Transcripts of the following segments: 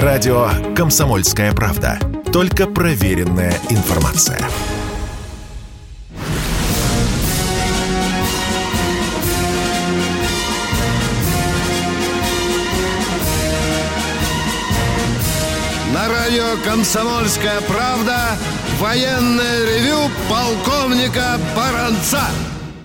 Радио «Комсомольская правда». Только проверенная информация. На радио «Комсомольская правда» военное ревю полковника Баранца.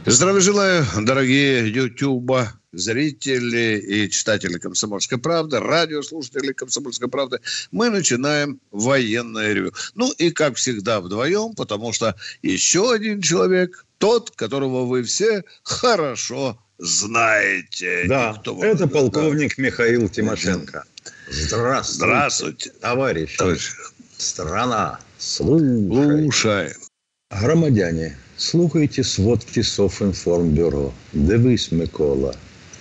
Здравия желаю, дорогие Ютуба зрители и читатели «Комсомольской правды», радиослушатели «Комсомольской правды». Мы начинаем военное ревю. Ну и, как всегда, вдвоем, потому что еще один человек, тот, которого вы все хорошо знаете. Да, Никто это вам... полковник да. Михаил Тимошенко. Здравствуйте. Здравствуйте. Товарищи. Товарищ. Страна. Слушай. Слушай. Громадяне, слухайте сводки Софинформбюро. Дивись, Микола.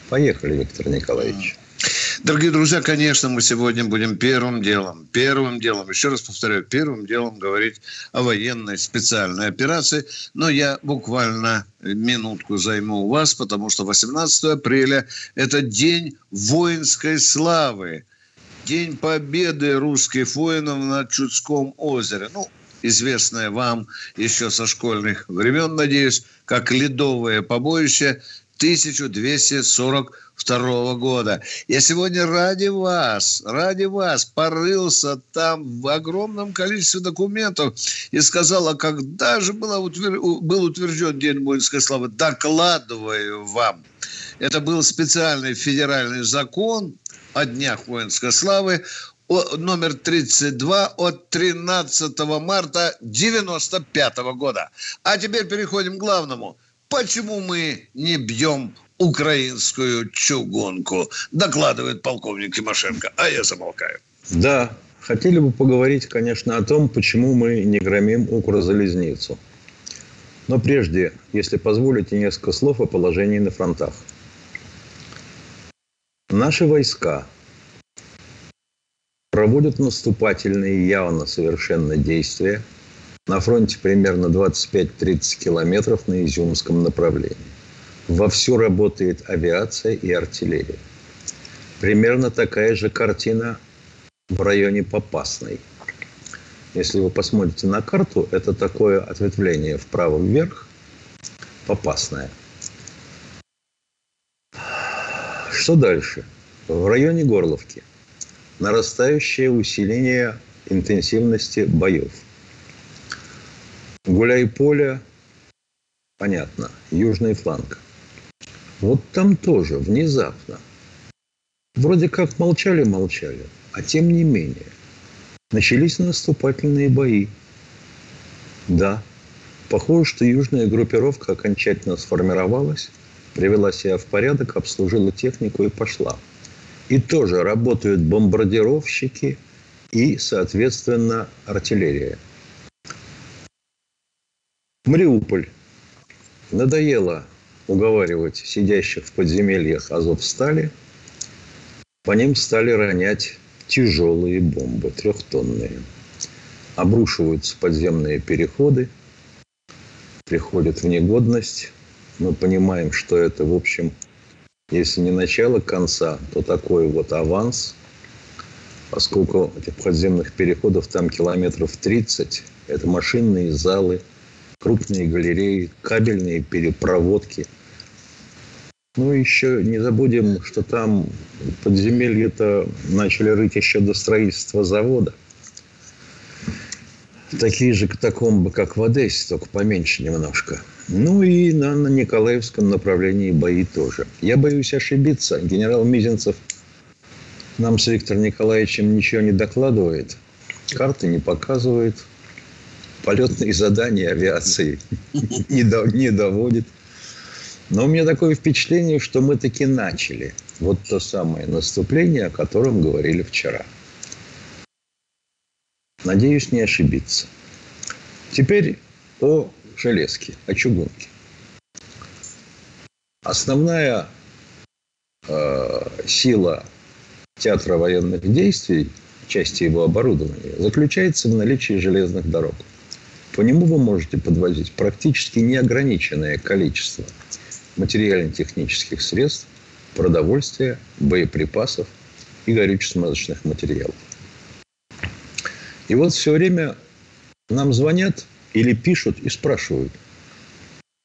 Поехали, Виктор Николаевич. Дорогие друзья, конечно, мы сегодня будем первым делом, первым делом, еще раз повторяю, первым делом говорить о военной специальной операции. Но я буквально минутку займу у вас, потому что 18 апреля – это день воинской славы. День победы русских воинов на Чудском озере. Ну, известное вам еще со школьных времен, надеюсь, как ледовое побоище 1242 года. Я сегодня ради вас, ради вас порылся там в огромном количестве документов и сказал, а когда же была утвер... был утвержден День воинской славы? Докладываю вам. Это был специальный федеральный закон о Днях воинской славы номер 32 от 13 марта 95 года. А теперь переходим к главному – Почему мы не бьем украинскую чугунку? Докладывает полковник Тимошенко, а я замолкаю. Да, хотели бы поговорить, конечно, о том, почему мы не громим Укрзалезницу. Но прежде, если позволите, несколько слов о положении на фронтах. Наши войска проводят наступательные явно совершенно действия – на фронте примерно 25-30 километров на Изюмском направлении. Вовсю работает авиация и артиллерия. Примерно такая же картина в районе Попасной. Если вы посмотрите на карту, это такое ответвление вправо вверх, Попасная. Что дальше? В районе Горловки нарастающее усиление интенсивности боев – Гуляй-поле, понятно, южный фланг. Вот там тоже внезапно. Вроде как молчали-молчали, а тем не менее. Начались наступательные бои. Да, похоже, что южная группировка окончательно сформировалась, привела себя в порядок, обслужила технику и пошла. И тоже работают бомбардировщики и, соответственно, артиллерия. Мариуполь. Надоело уговаривать сидящих в подземельях Азовстали. По ним стали ронять тяжелые бомбы, трехтонные. Обрушиваются подземные переходы, приходят в негодность. Мы понимаем, что это, в общем, если не начало конца, то такой вот аванс, поскольку этих подземных переходов там километров 30, это машинные залы – крупные галереи, кабельные перепроводки. Ну, еще не забудем, что там подземелье-то начали рыть еще до строительства завода. Такие же катакомбы, как в Одессе, только поменьше немножко. Ну и на, на Николаевском направлении бои тоже. Я боюсь ошибиться. Генерал Мизинцев нам с Виктором Николаевичем ничего не докладывает, карты не показывает – полетные задания авиации не, до, не доводит. Но у меня такое впечатление, что мы таки начали вот то самое наступление, о котором говорили вчера. Надеюсь, не ошибиться. Теперь о железке, о чугунке. Основная э, сила театра военных действий, части его оборудования, заключается в наличии железных дорог – по нему вы можете подвозить практически неограниченное количество материально-технических средств, продовольствия, боеприпасов и горюче-смазочных материалов. И вот все время нам звонят или пишут и спрашивают,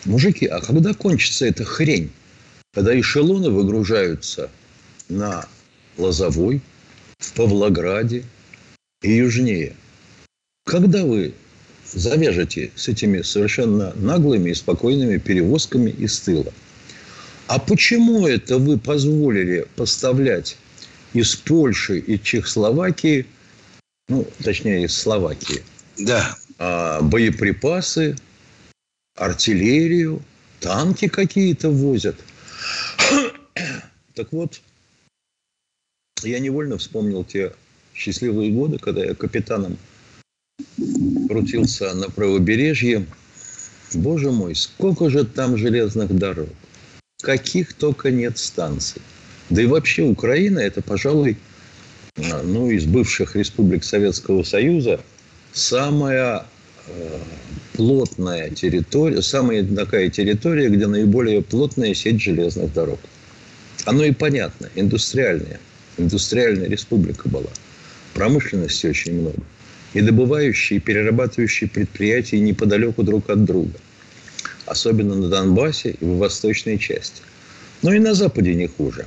мужики, а когда кончится эта хрень? Когда эшелоны выгружаются на Лозовой, в Павлограде и южнее. Когда вы завяжете с этими совершенно наглыми и спокойными перевозками из тыла? А почему это вы позволили поставлять из Польши и Чехословакии, ну, точнее, из Словакии, да. а, боеприпасы, артиллерию, танки какие-то возят? так вот, я невольно вспомнил те счастливые годы, когда я капитаном крутился на правобережье. Боже мой, сколько же там железных дорог. Каких только нет станций. Да и вообще Украина – это, пожалуй, а, ну, из бывших республик Советского Союза самая э, плотная территория, самая такая территория, где наиболее плотная сеть железных дорог. Оно и понятно, индустриальная. Индустриальная республика была. Промышленности очень много и добывающие и перерабатывающие предприятия неподалеку друг от друга. Особенно на Донбассе и в восточной части. Но и на Западе не хуже.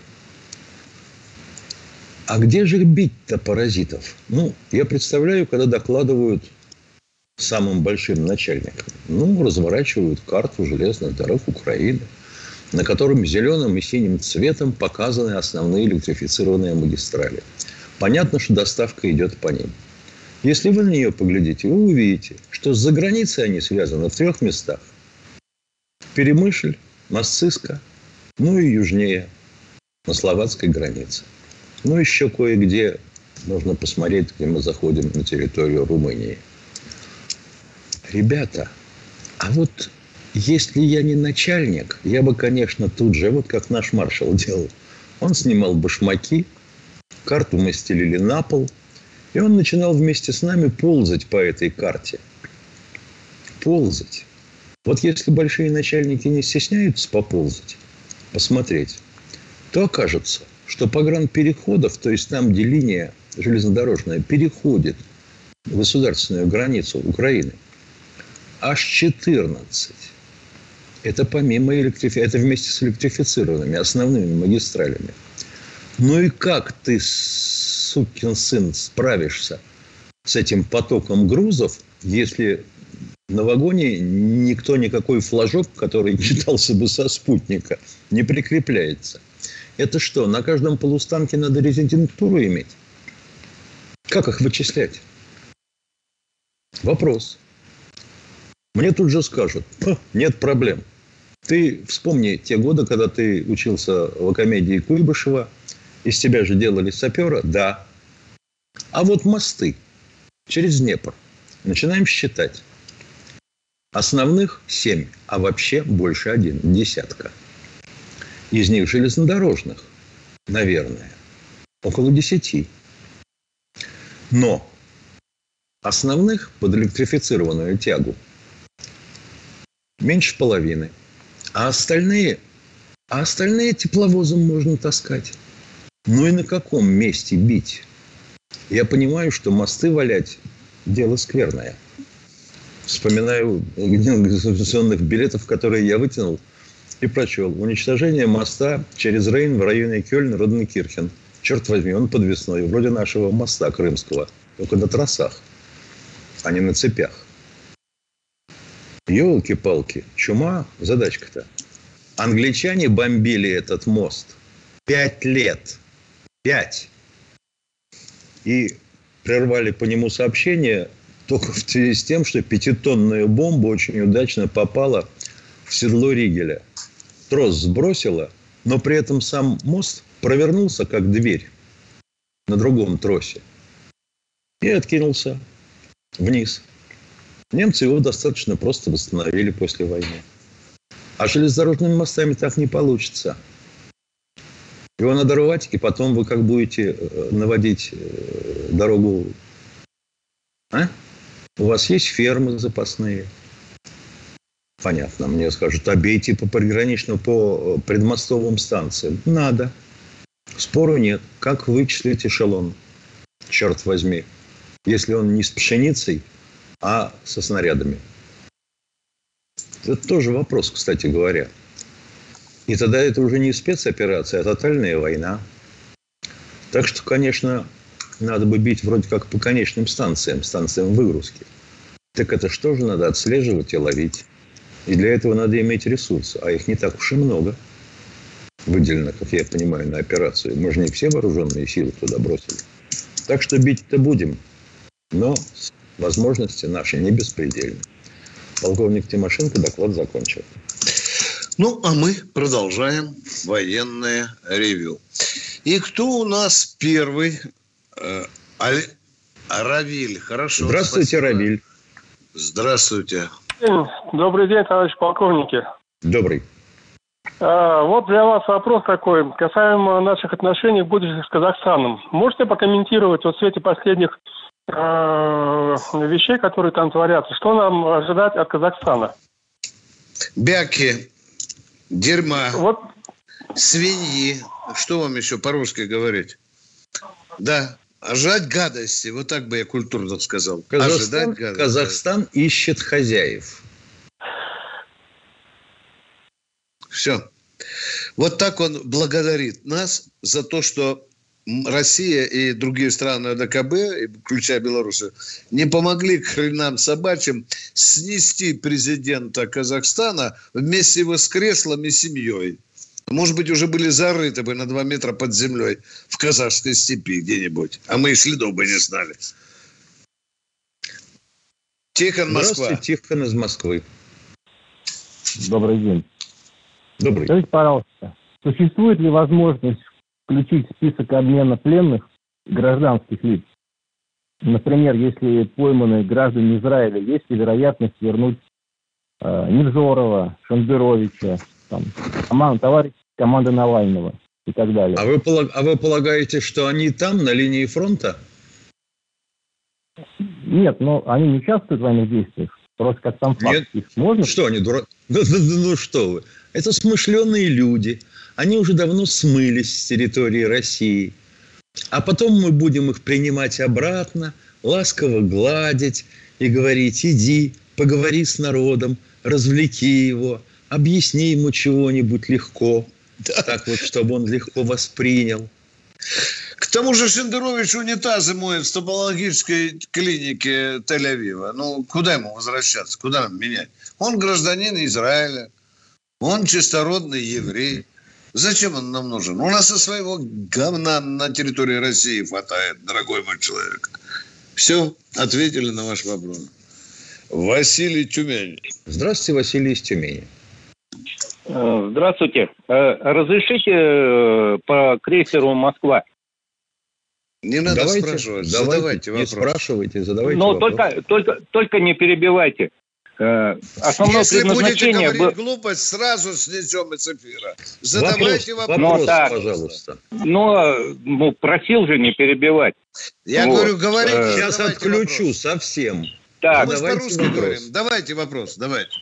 А где же бить-то паразитов? Ну, я представляю, когда докладывают самым большим начальникам. Ну, разворачивают карту железных дорог Украины, на котором зеленым и синим цветом показаны основные электрифицированные магистрали. Понятно, что доставка идет по ним – если вы на нее поглядите, вы увидите, что за границей они связаны в трех местах. Перемышль, Масциска, ну и южнее, на словацкой границе. Ну, еще кое-где можно посмотреть, где мы заходим на территорию Румынии. Ребята, а вот если я не начальник, я бы, конечно, тут же, вот как наш маршал делал, он снимал башмаки, карту мы стелили на пол – и он начинал вместе с нами ползать по этой карте. Ползать. Вот если большие начальники не стесняются поползать, посмотреть, то окажется, что погранпереходов, то есть там, где линия железнодорожная переходит государственную границу Украины, аж 14. Это помимо электрифи... это вместе с электрифицированными основными магистралями. Ну и как ты сукин сын, справишься с этим потоком грузов, если на вагоне никто, никакой флажок, который читался бы со спутника, не прикрепляется. Это что, на каждом полустанке надо резидентуру иметь? Как их вычислять? Вопрос. Мне тут же скажут, нет проблем. Ты вспомни те годы, когда ты учился в Академии Куйбышева – из тебя же делали сапера? Да. А вот мосты через Днепр. Начинаем считать. Основных семь, а вообще больше один, десятка. Из них железнодорожных, наверное, около десяти. Но основных под электрифицированную тягу меньше половины. А остальные, а остальные тепловозом можно таскать. Ну и на каком месте бить? Я понимаю, что мосты валять – дело скверное. Вспоминаю экзаменационных билетов, которые я вытянул и прочел. Уничтожение моста через Рейн в районе Кёльн, Роденкирхен. Черт возьми, он подвесной, вроде нашего моста крымского, только на трассах, а не на цепях. Елки-палки, чума, задачка-то. Англичане бомбили этот мост пять лет – Пять. И прервали по нему сообщение только в связи с тем, что пятитонная бомба очень удачно попала в седло Ригеля. Трос сбросила, но при этом сам мост провернулся, как дверь на другом тросе. И откинулся вниз. Немцы его достаточно просто восстановили после войны. А железнодорожными мостами так не получится – его надо рвать, и потом вы как будете э, наводить э, дорогу. А? У вас есть фермы запасные. Понятно, мне скажут, обейте по приграничным, по предмостовым станциям. Надо. Спору нет. Как вычислить эшелон? Черт возьми. если он не с пшеницей, а со снарядами? Это тоже вопрос, кстати говоря. И тогда это уже не спецоперация, а тотальная война. Так что, конечно, надо бы бить вроде как по конечным станциям, станциям выгрузки. Так это что же надо отслеживать и ловить? И для этого надо иметь ресурсы, а их не так уж и много выделено, как я понимаю, на операцию. Мы же не все вооруженные силы туда бросили. Так что бить-то будем, но возможности наши не беспредельны. Полковник Тимошенко доклад закончил. Ну, а мы продолжаем военное ревю. И кто у нас первый? Э, Аль... Равиль, хорошо. Здравствуйте, спасибо. Равиль. Здравствуйте. Добрый день, товарищ полковники. Добрый. А, вот для вас вопрос такой, касаемо наших отношений будущих с Казахстаном. Можете прокомментировать вот в свете последних э, вещей, которые там творятся, что нам ожидать от Казахстана? Бяки, дерьма, вот. свиньи. Что вам еще по-русски говорить? Да, ожидать гадости. Вот так бы я культурно сказал. Казахстан, Ожидать гадости. Казахстан ищет хозяев. Все. Вот так он благодарит нас за то, что Россия и другие страны ДКБ, включая Белоруссию, не помогли к хренам собачьим снести президента Казахстана вместе его с креслом и семьей. Может быть, уже были зарыты бы на два метра под землей в казахской степи где-нибудь. А мы и следов бы не знали. Тихон, Москва. Здравствуйте, Тихон из Москвы. Добрый день. Добрый. Скажите, пожалуйста, существует ли возможность включить в список обмена пленных гражданских лиц? Например, если пойманы граждане Израиля, есть ли вероятность вернуть э, Невзорова, Шандеровича, там, команд, товарищ команды Навального и так далее. А вы, а вы полагаете, что они там, на линии фронта? Нет, но они не участвуют в военных действиях. Просто как там факт. Нет. Их можно? Что они, дура... ну, ну, ну, ну что вы. Это смышленые люди. Они уже давно смылись с территории России. А потом мы будем их принимать обратно, ласково гладить и говорить, иди, поговори с народом, развлеки его, объясни ему чего-нибудь легко, да. так вот, чтобы он легко воспринял. К тому же Шендерович унитазы моет в стоматологической клинике Тель-Авива. Ну, куда ему возвращаться? Куда нам менять? Он гражданин Израиля. Он чистородный еврей. Зачем он нам нужен? У нас и своего говна на территории России хватает, дорогой мой человек. Все, ответили на ваш вопрос. Василий Тюмень. Здравствуйте, Василий из Тюмени. Э, здравствуйте. Э, разрешите э, по крейсеру «Москва». Не надо давайте, спрашивать, давайте, задавайте вопрос. Не спрашивайте, задавайте Но вопрос. только, только, только не перебивайте. Основное Если предназначение... будете говорить глупость, сразу снесем из эфира. Задавайте вопрос, вопрос ну, так, пожалуйста. Но ну, просил же не перебивать. Я вот. говорю, говорите. Сейчас отключу вопрос. совсем. Так, мы по-русски говорим. Давайте вопрос, давайте.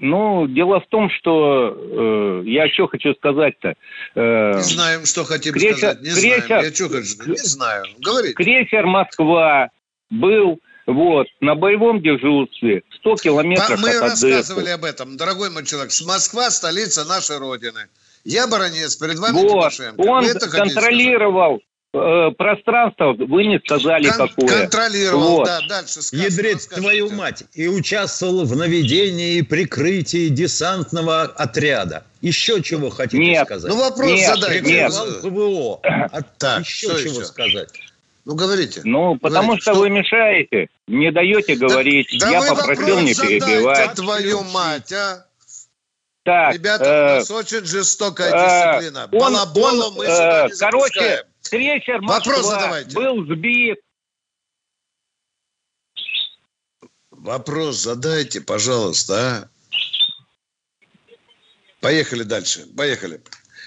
Ну, дело в том, что э, я что хочу сказать-то. Э, не знаем, что хотим крейсер, сказать. Не крейсер, знаем. Я что хочу Не знаю. Говорите. Крейсер Москва был вот, на боевом дежурстве 100 километров Мы от рассказывали об этом, дорогой мой человек. С Москва столица нашей Родины. Я баронец, перед вами вот, Тимошенко. Он контролировал Э, пространство вы не сказали Кон- какое. Контролировал, вот. да, дальше скажем. Ядрец, твою мать, и участвовал в наведении и прикрытии десантного отряда. Еще чего хотите нет. сказать? Ну вопрос нет, задайте. Нет. ПВО. А так, еще чего еще? сказать? Ну, говорите. Ну, потому говорите, что, что вы мешаете, не даете говорить. Да, Я да попросил не перебивать. твою мать, а? Так, Ребята, э, у нас очень жестокая э, дисциплина. Он, Балаболом он, мы э, не Короче, запускаем. Крейсер Москва был сбит. Вопрос задайте, пожалуйста, а? Поехали дальше, поехали.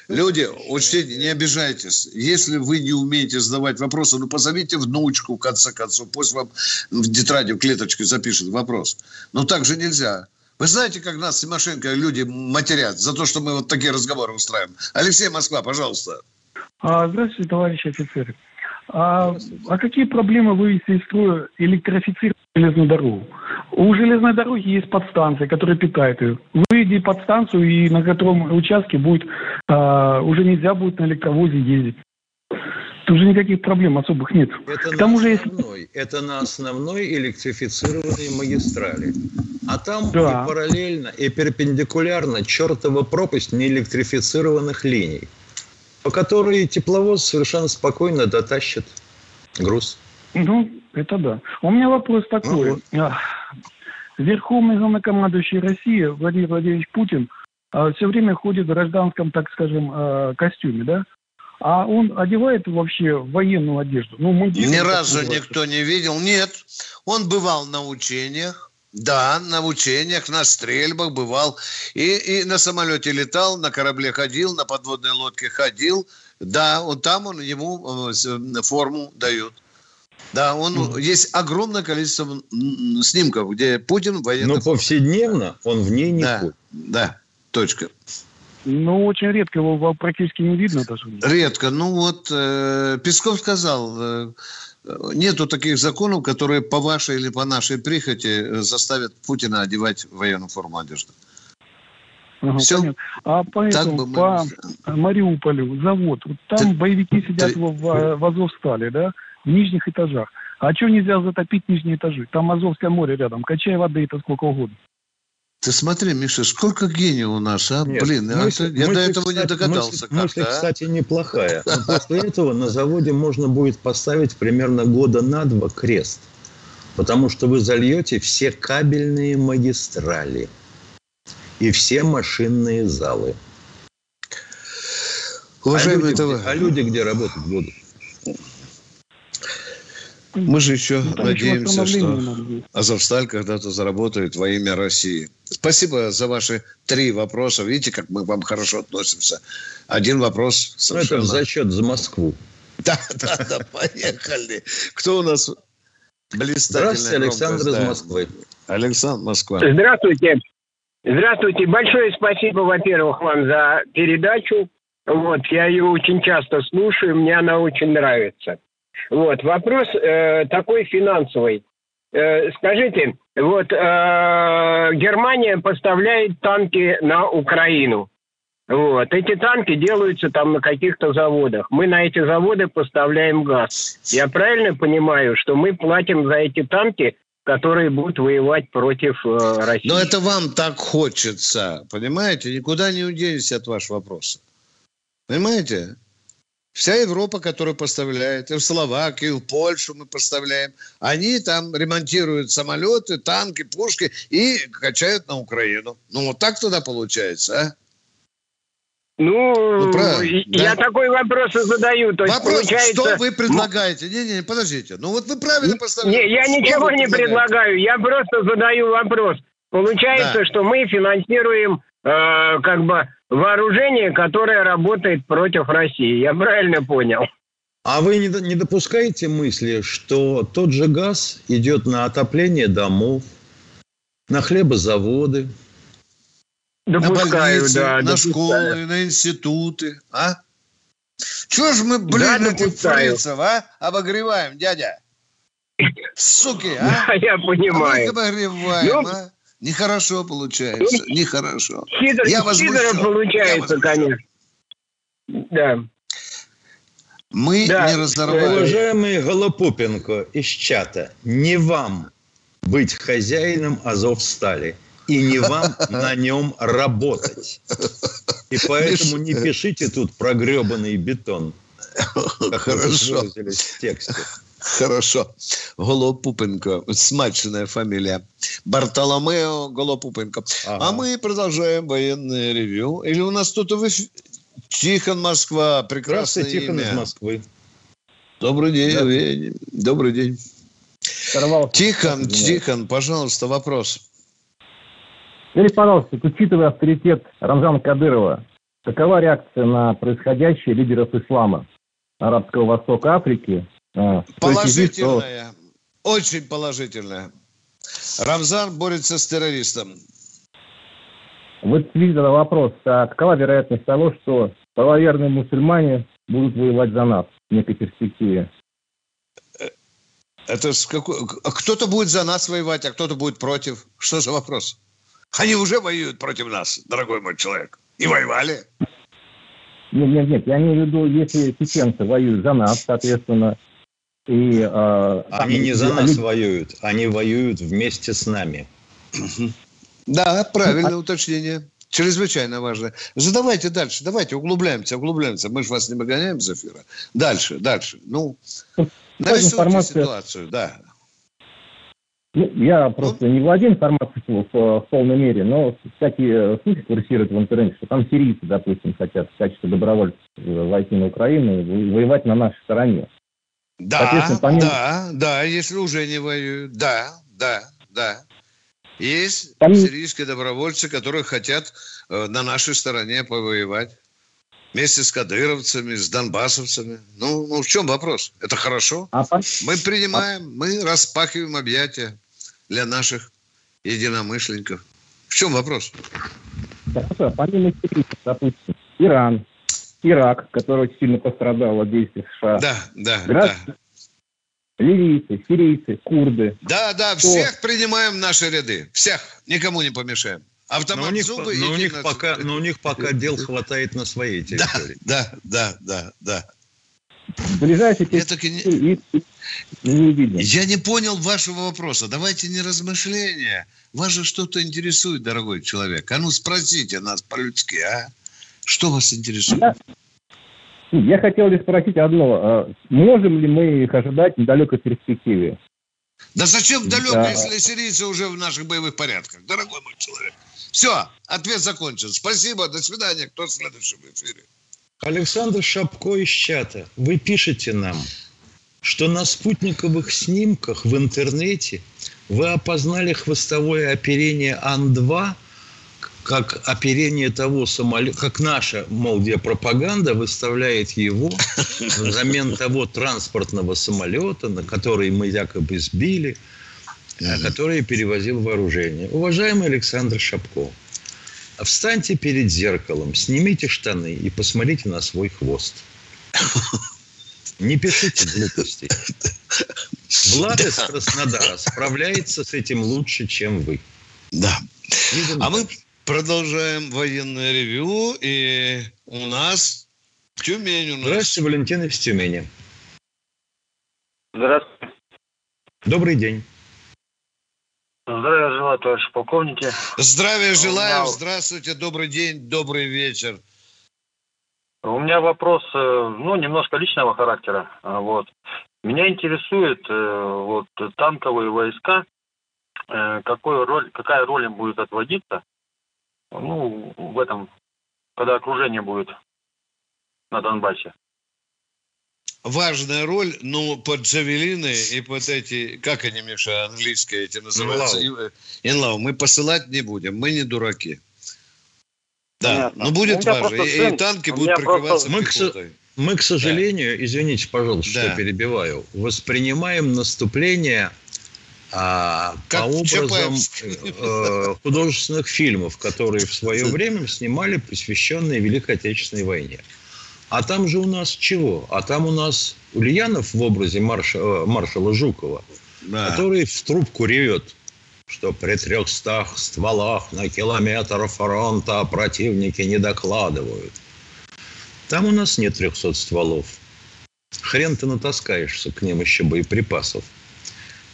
Люди, учтите, не обижайтесь. Если вы не умеете задавать вопросы, ну позовите внучку, в конце концов. Пусть вам в тетради, в клеточке запишет вопрос. Но так же нельзя. Вы знаете, как нас Тимошенко люди матерят за то, что мы вот такие разговоры устраиваем? Алексей Москва, пожалуйста. А, здравствуйте, товарищ офицер. А, а какие проблемы вывести из строя электрифицировать железную дорогу? У железной дороги есть подстанция, которая питает ее. Выйди подстанцию, и на котором участке будет а, уже нельзя будет на электровозе ездить. Тут уже никаких проблем особых нет. Это К тому на же, основной, это на основной электрифицированной магистрали. А там Да. и параллельно, и перпендикулярно чертова пропасть неэлектрифицированных линий, по которой тепловоз совершенно спокойно дотащит груз. Ну, это да. У меня вопрос такой. вот. А, Верховный главнокомандующий России Владимир Владимирович Путин все время ходит в гражданском, так скажем, а, костюме, да? А он одевает вообще военную одежду? Ну, мундир, Ни разу никто не видел. Нет, он бывал на учениях. Да, на учениях, на стрельбах бывал. И, и на самолете летал, на корабле ходил, на подводной лодке ходил. Да, он там он ему э, э, форму дают. Да, он есть огромное количество снимков, где Путин в военной Но повседневно он в ней не Да, ходит. да, точка. Ну, очень редко его практически не видно даже. Редко. Ну вот э, Песков сказал, э, нету таких законов, которые по вашей или по нашей прихоти э, заставят Путина одевать военную форму одежды. Ага, понятно. А Так поэтому мы- по Мариуполю завод, вот там Ты- боевики сидят ты- в, в, в Азовстале, да, в нижних этажах. А что нельзя затопить нижние этажи? Там Азовское море рядом. Качай воды это сколько угодно. Ты смотри, Миша, сколько гениев у нас, а? Нет, Блин, а мысль- я до мысль, этого не кстати, догадался мысль- мысль, а? кстати, неплохая. Но после этого на заводе можно будет поставить примерно года на два крест. Потому что вы зальете все кабельные магистрали и все машинные залы. А Уважаемые люди, товарищи, где- а люди где работать будут? мы же еще Ну, надеемся, что. Азовсталь когда-то заработает во имя России. Спасибо за ваши три вопроса. Видите, как мы к вам хорошо относимся. Один вопрос Ну, это совершенно... в зачет за Москву. Да, да, да, поехали. Кто у нас блистательная Здравствуйте, Александр громкость? из. Москвы. Александр Москва. Здравствуйте. Здравствуйте. Большое спасибо, во-первых, вам за передачу. Вот, я ее очень часто слушаю, мне она очень нравится. Вот, вопрос э, такой финансовый. Э, скажите, вот э, Германия поставляет танки на Украину. Вот, эти танки делаются там на каких-то заводах. Мы на эти заводы поставляем газ. Я правильно понимаю, что мы платим за эти танки, которые будут воевать против э, России? Но это вам так хочется, понимаете? Никуда не уденетесь от вашего вопроса. Понимаете? Вся Европа, которая поставляет, и в Словакию, и в Польшу мы поставляем, они там ремонтируют самолеты, танки, пушки и качают на Украину. Ну, вот так тогда получается, а? Ну, Ну, правильно, и- да. я такой вопрос и задаю. То есть, Вопрос, получается... что вы предлагаете? Не-не, подождите. Ну, вот вы правильно поставляете. Не, я Что ничего не предлагаю, я просто задаю вопрос. Получается, Да. что мы финансируем э, как бы вооружение, которое работает против России. Я правильно понял? А вы не, не допускаете мысли, что тот же газ идет на отопление домов, на хлебозаводы, на Допускаю, больницы, да. на допускаю. школы, на институты, а? Чего ж мы, блин, Да, этих фрицев, а? Обогреваем, дядя. Суки, а? Да, я А мы понимаю. обогреваем, Ну, а? Нехорошо получается, нехорошо. Хитро, Я возмущен, я получается, возмущен. конечно. Да. Мы Да, не разорвали. Уважаемый Голопупенко из чата, не вам быть хозяином Азовстали. И не вам на нем работать. И поэтому не пишите тут про гребаный бетон. Хорошо, в тексте. Хорошо. Голопупенко, смачная фамилия. Бартоломео Голопупенко. Ага. А мы продолжаем военное ревю. Или у нас кто-то в эф- Тихон Москва, прекрасное Здравствуйте, Тихон из имя. Москвы. Добрый день, Да. Евгений. Добрый день. Сорвался. Тихон. Тихон, пожалуйста, вопрос. Скажите, пожалуйста, учитывая авторитет Рамзана Кадырова, какова реакция на происходящее лидеров ислама Арабского Востока Африки? А, Положительная. Очень положительная. Рамзан борется с террористом. В этой связи задал вопрос, а какова вероятность того, что правоверные мусульмане будут воевать за нас в некой перспективе? Это с какой... Кто-то будет за нас воевать, а кто-то будет против. Что за вопрос? Они уже воюют против нас, дорогой мой человек. И воевали. Нет, нет, нет, я имею в виду, если чеченцы воюют за нас, соответственно, и... Э, они не за нас воюют, они воюют вместе с нами. Да, правильное уточнение. Чрезвычайно важно. Задавайте дальше, давайте углубляемся, углубляемся. Мы же вас не выгоняем с эфира. Дальше, дальше. Ну, нарисуйте информация... ситуацию, да. Ну, я просто ну, не владею информацией в, в, в полной мере, но всякие слухи курсируют в интернете, что там сирийцы, допустим, хотят в качестве добровольцев войти на Украину и воевать на нашей стороне. Да, помимо... да, да, если уже не воюют, да, да, да. Есть Там... сирийские добровольцы, которые хотят э, на нашей стороне повоевать. Вместе с кадыровцами, с донбассовцами. Ну, ну в чем вопрос? Это хорошо. А мы принимаем, а... мы распахиваем объятия для наших единомышленников. В чем вопрос? Хорошо, помимо сирийцев, допустим, Иран, Ирак, который очень сильно пострадал от действий США. Да, да, Град... да ливийцы, сирийцы, курды. Да, да, кто... всех принимаем в наши ряды. Всех. Никому не помешаем. Автомат но у них, зубы но у них на... пока, но у них пока дел хватает на своей территории. Да, да, да, да. Ближайший Я, так и не... не Я не понял вашего вопроса. Давайте не размышления. Вас же что-то интересует, дорогой человек. А ну спросите нас по-людски, а? Что вас интересует? Я, я хотел лишь спросить одно. А можем ли мы их ожидать в недалекой перспективе? Да зачем далеко, да. если сирийцы уже в наших боевых порядках, дорогой мой человек? Все, ответ закончен. Спасибо, до свидания. Кто в эфире? Александр Шапко из чата. Вы пишете нам, что на спутниковых снимках в интернете вы опознали хвостовое оперение Ан-2 – как оперение того самолета, как наша, мол, пропаганда выставляет его взамен того транспортного самолета, на который мы якобы сбили, mm который перевозил вооружение. Уважаемый Александр Шапко, встаньте перед зеркалом, снимите штаны и посмотрите на свой хвост. Не пишите глупостей. Влад из Краснодара справляется с этим лучше, чем вы. Да. А мы Продолжаем военное ревю. И у нас Тюмень у нас. Здравствуйте, Валентин из Тюмени. Здравствуйте. Добрый день. Здравия желаю, товарищ полковники. Здравия желаю. Меня... Здравствуйте, добрый день, добрый вечер. У меня вопрос, э, ну, немножко личного характера. А, вот. Меня интересует э, вот танковые войска, э, какой роль, какая роль им будет отводиться ну, в этом, когда окружение будет на Донбассе. Важная роль, но под джавелины и под эти, как они, Миша, английские эти называются? Инлау. Мы посылать не будем, мы не дураки. Да, Понятно. но будет важно. И, и танки будут прикрываться мы, к, мы, к сожалению, да. извините, пожалуйста, да. что перебиваю, воспринимаем наступление а, как по образом э, художественных фильмов, которые в свое время снимали, посвященные Великой Отечественной войне. А там же у нас чего? А там у нас Ульянов в образе марш, э, маршала Жукова, да. который в трубку ревет, что при трехстах стволах на километр фронта противники не докладывают. Там у нас нет трехсот стволов. Хрен ты натаскаешься к ним еще боеприпасов.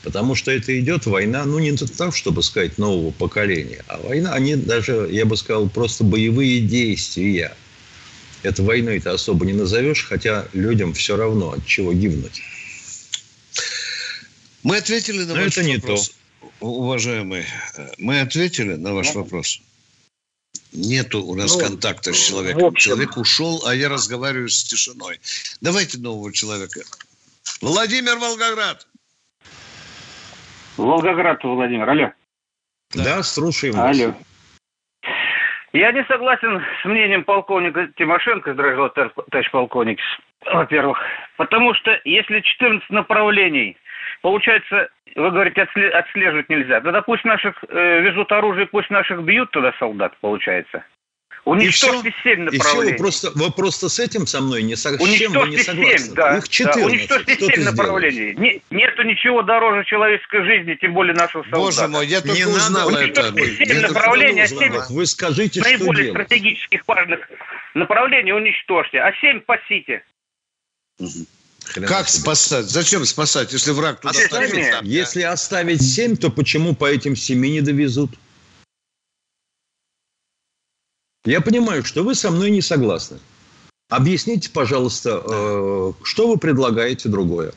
Потому что это идет война, ну, не так, чтобы сказать, нового поколения, а война, они даже, я бы сказал, просто боевые действия. Это войной ты особо не назовешь, хотя людям все равно, от чего гибнуть. Мы ответили на Но ваш это вопрос. Не то. Уважаемый, мы ответили на ваш вопрос. Нету у нас ну, контакта с человеком. Общем... Человек ушел, а я разговариваю с тишиной. Давайте нового человека. Владимир Волгоград. Волгоград, Владимир, алло. Да, слушаем вас. Алло. Я не согласен с мнением полковника Тимошенко, дорогой товарищ полковник, во-первых. Потому что если 14 направлений, получается, вы говорите, отслеживать нельзя. Тогда пусть наших э, везут оружие, пусть наших бьют туда солдат, получается. Уничтожьте семь И все, направлений. вы просто, вы просто с этим со мной не согласны. С чем вы не Уничтожьте согласны? семь, да. Их 14. да. Уничтожьте Что ты семь сделаешь? направлений. Не- нету ничего дороже человеческой жизни, тем более нашего солдата. Боже мой, я только Не узнал это. уничтожить Я семь только направлений, а узнал. семь Вот Вы скажите, что наиболее делать? стратегических важных направлений уничтожьте, а семь пасите. Хрена Как себе. спасать? Зачем спасать, если враг туда Оставить. да? Если оставить 7, то почему по этим 7 не довезут? Я понимаю, что вы со мной не согласны. Объясните, пожалуйста, э, что вы предлагаете другое?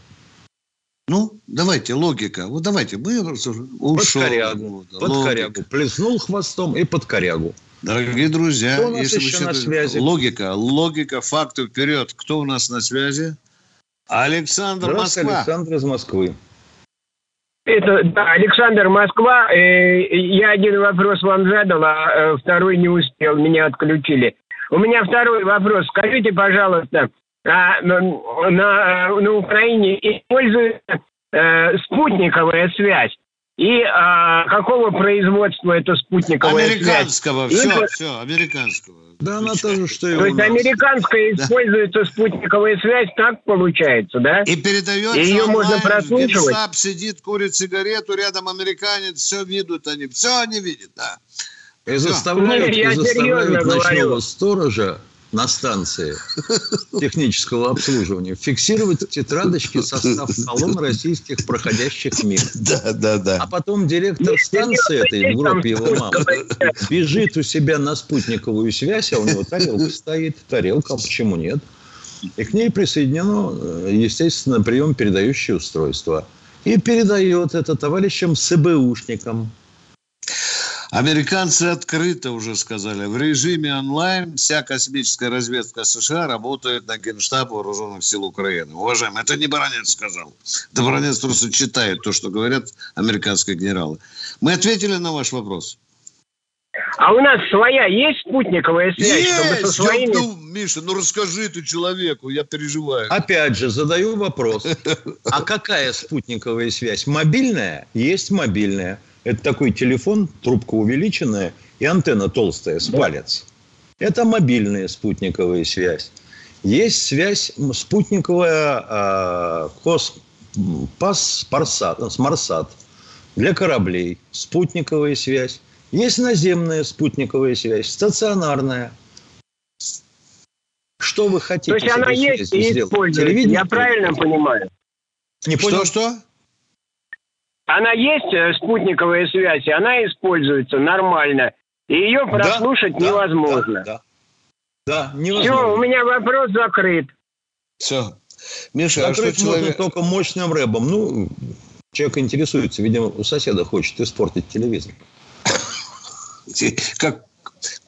Ну, давайте, логика. Вот давайте, мы рассуждаем. Под Ушел. корягу, Вот, под логика. корягу. Плеснул хвостом и под корягу. Дорогие друзья, Кто у нас если еще на считаете- связи? логика, логика, факты вперед. Кто у нас на связи? Александр Москва. Александр из Москвы. Это, да, Александр Москва. Э, я один вопрос вам задал, а э, второй не успел, меня отключили. У меня второй вопрос. Скажите, пожалуйста, а, на, на Украине используется э, спутниковая связь? И а, какого производства эта спутниковая связь? Американского, все, это- все, американского. Да она тоже, что и То у есть нас. американская Да. используется спутниковая связь, так получается, да? И передается Ее онлайн, можно прослушивать? Генштаб сидит, курит сигарету, рядом американец, все видят они, все они видят, да. И заставляют, Я и заставляют ночного говорю. сторожа на станции технического обслуживания фиксировать в тетрадочке состав колонн российских проходящих мимо. Да, да, да. А потом директор станции этой в группе его мамы бежит у себя на спутниковую связь, а у него тарелка стоит. Тарелка, а почему нет? И к ней присоединено, э, естественно, прием передающее устройство. И передает это товарищам СБУшникам. Американцы открыто уже сказали, в режиме онлайн вся космическая разведка США работает на Генштаб Вооруженных сил Украины. Уважаемые, это не Баранец сказал. Да Баранец просто читает то, что говорят американские генералы. Мы ответили на ваш вопрос. А у нас своя есть спутниковая связь, чтобы со Есть! своими... Я- ну, Миша, ну расскажи ты человеку, я переживаю. Опять же, задаю вопрос. А какая спутниковая связь? Мобильная? Есть мобильная. Это такой телефон, трубка увеличенная и антенна толстая с палец. Это мобильная спутниковая связь. Есть связь спутниковая а, кос, м, пас, парсат, э, смарсат для кораблей. Спутниковая связь. Есть наземная спутниковая связь, стационарная. Что вы хотите То есть с она есть и сделать? используется. Телевидение? Я правильно понимаю? Не понял? Что, что? Она есть, э, спутниковая связь, и она используется нормально. И ее прослушать Да, невозможно. Да, да. Да, Все, у невозможно. меня вопрос закрыт. Все. Миша, а что Закрыть можно человек... только мощным рэбом. Ну, человек интересуется, видимо, у соседа хочет испортить телевизор. Как,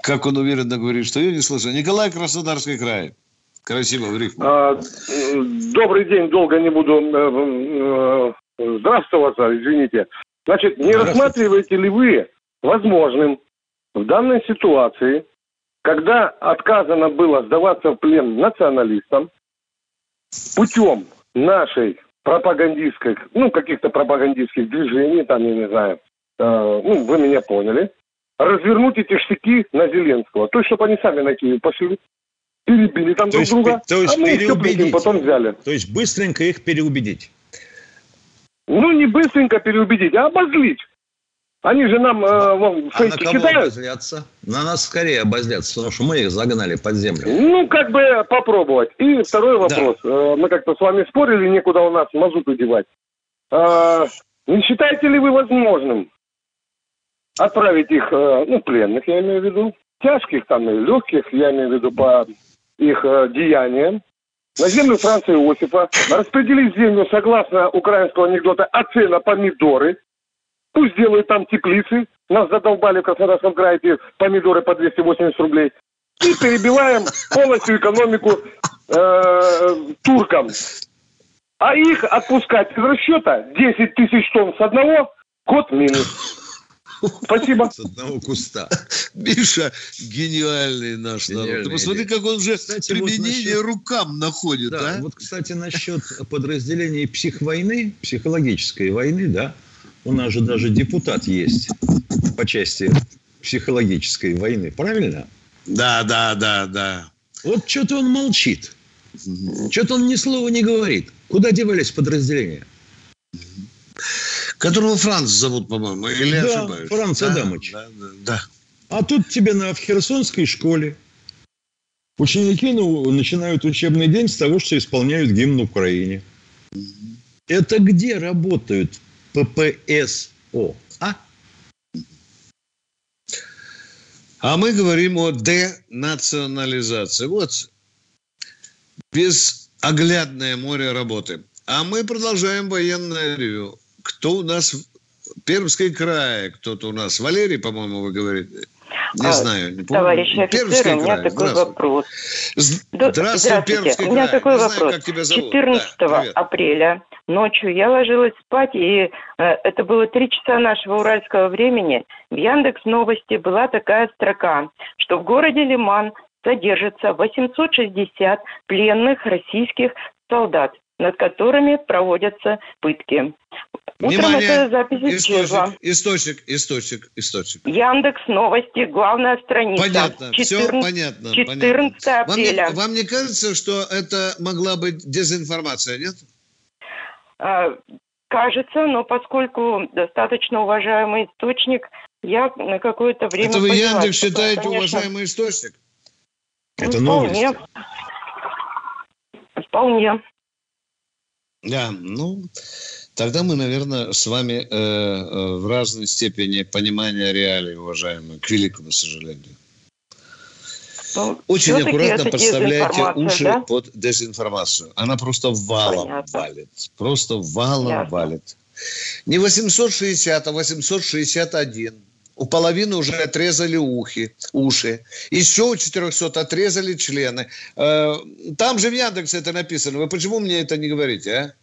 как он уверенно говорит, что я не слышу. Николай Краснодарский край. Красиво в рифму. А, э, Добрый день, долго не буду здравствоваться, извините. Значит, не Здравствуйте. рассматриваете ли вы возможным в данной ситуации, когда отказано было сдаваться в плен националистам, путем нашей пропагандистской, ну, каких-то пропагандистских движений, там, я не знаю, э, ну, вы меня поняли, развернуть эти штыки на Зеленского. То есть, чтобы они сами на Киев пошли, перебили там То друг есть друга, то есть а мы их потом взяли. То есть быстренько их переубедить. Ну, не быстренько переубедить, а обозлить. Они же нам э, вон, А на кого кидают. обозлятся? На нас скорее обозлятся, потому что мы их загнали под землю. Ну, как бы попробовать. И второй вопрос. Э, Мы как-то с вами спорили, некуда у нас мазуту девать. А, Не считаете ли вы возможным отправить их, э, ну, пленных, я имею в виду, тяжких там и легких, я имею в виду по их деяниям, землю Франца Иосифа, распределить землю согласно украинского анекдота «Оцена помидоры», пусть делают там теплицы, нас задолбали в Краснодарском крае эти помидоры по 280 рублей, и перебиваем полностью экономику э, туркам. А их отпускать из расчета 10 тысяч тонн с одного, год минус. Спасибо. С одного куста. Миша гениальный наш народ. Ты Гениальный. посмотри, как он уже Кстати, вот применение насчет- рукам находит, Да, а? вот, кстати, насчет подразделений психвойны, психологической войны, да, у нас же даже депутат есть по части психологической войны, правильно? Да, да, да, да. Вот что-то он молчит. Что-то он ни слова не говорит. Куда девались подразделения? Которого Франц зовут, по-моему, или да, ошибаюсь? Франц да, Адамович. Да, да, да. А тут тебе на, в Херсонской школе ученики ну, начинают учебный день с того, что исполняют гимн Украине. Это где работают ППСО? А? А мы говорим о денационализации. Вот безоглядное море работы. А мы продолжаем военное ревю. Кто у нас? Пермский край. Кто-то у нас. Валерий, по-моему, вы говорите. Не А, знаю. Не помню. Товарищ офицер, Пермский у меня край. такой Здравствуй. вопрос. Здравствуй, Пермский У меня край. такой Не знаю, вопрос. как тебя зовут. 14 Да, привет. апреля ночью я ложилась спать, и э, это было три часа нашего уральского времени. В Яндекс Новости была такая строка, что в городе Лиман содержится 860 пленных российских солдат, над которыми проводятся пытки. Утром Внимание. эта запись исчезла. Источник, источник, источник, источник. Яндекс Новости, главная страница. Понятно, все 14 понятно. 14 понятно. Вам не, апреля. вам не кажется, что это могла быть дезинформация, нет? А, Кажется, но поскольку достаточно уважаемый источник, я на какое-то время... это вы поняла, Яндекс что, считаете конечно, уважаемый источник? Это вполне. новости. Вполне. Да, ну, тогда мы, наверное, с вами э, э, в разной степени понимания реалий, уважаемые, к великому сожалению. Ну, Очень аккуратно дезинформация, уши да? под дезинформацию. Она просто валом Понятно. валит. Просто валом Ясно. валит. Не 860, а 861. У половины уже отрезали ухи, уши. Еще у 400 отрезали члены. Э, Там же в Яндексе это написано. Вы почему мне это не говорите, а?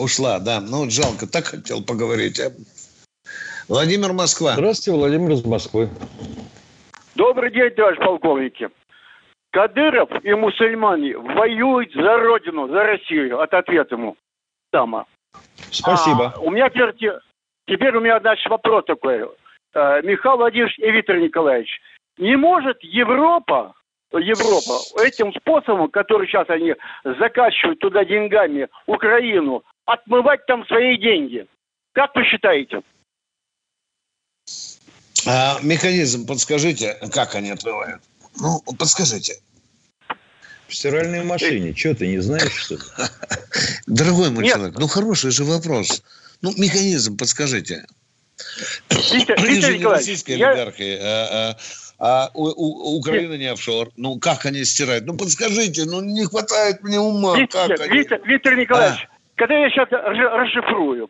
Ушла, да. Ну, вот жалко. Так хотел поговорить. а. Владимир Москва. Здравствуйте, Владимир из Москвы. Добрый день, товарищ полковники. Кадыров и мусульмане воюют за родину, за Россию. От ответа ему. Тама. Спасибо. А, у меня теперь, те- теперь у меня, значит, вопрос такой. Э, Михаил Владимирович и Виктор Николаевич, не может Европа, Европа этим способом, который сейчас они закачивают туда деньгами Украину, отмывать там свои деньги? Как вы считаете? А механизм подскажите, как они отмывают? Ну, подскажите. В стиральной машине. Что, ты не знаешь, что ли? Дорогой мой Нет. человек, ну хороший же вопрос. Ну, механизм подскажите. Виктор, Николаевич, российские я- олигархи, а, а- а у, у- у Украины не офшор. Ну, как они стирают? Ну, подскажите, ну, не хватает мне ума. Виктор, как они? Виктор, Виктор Николаевич, когда я сейчас расшифрую,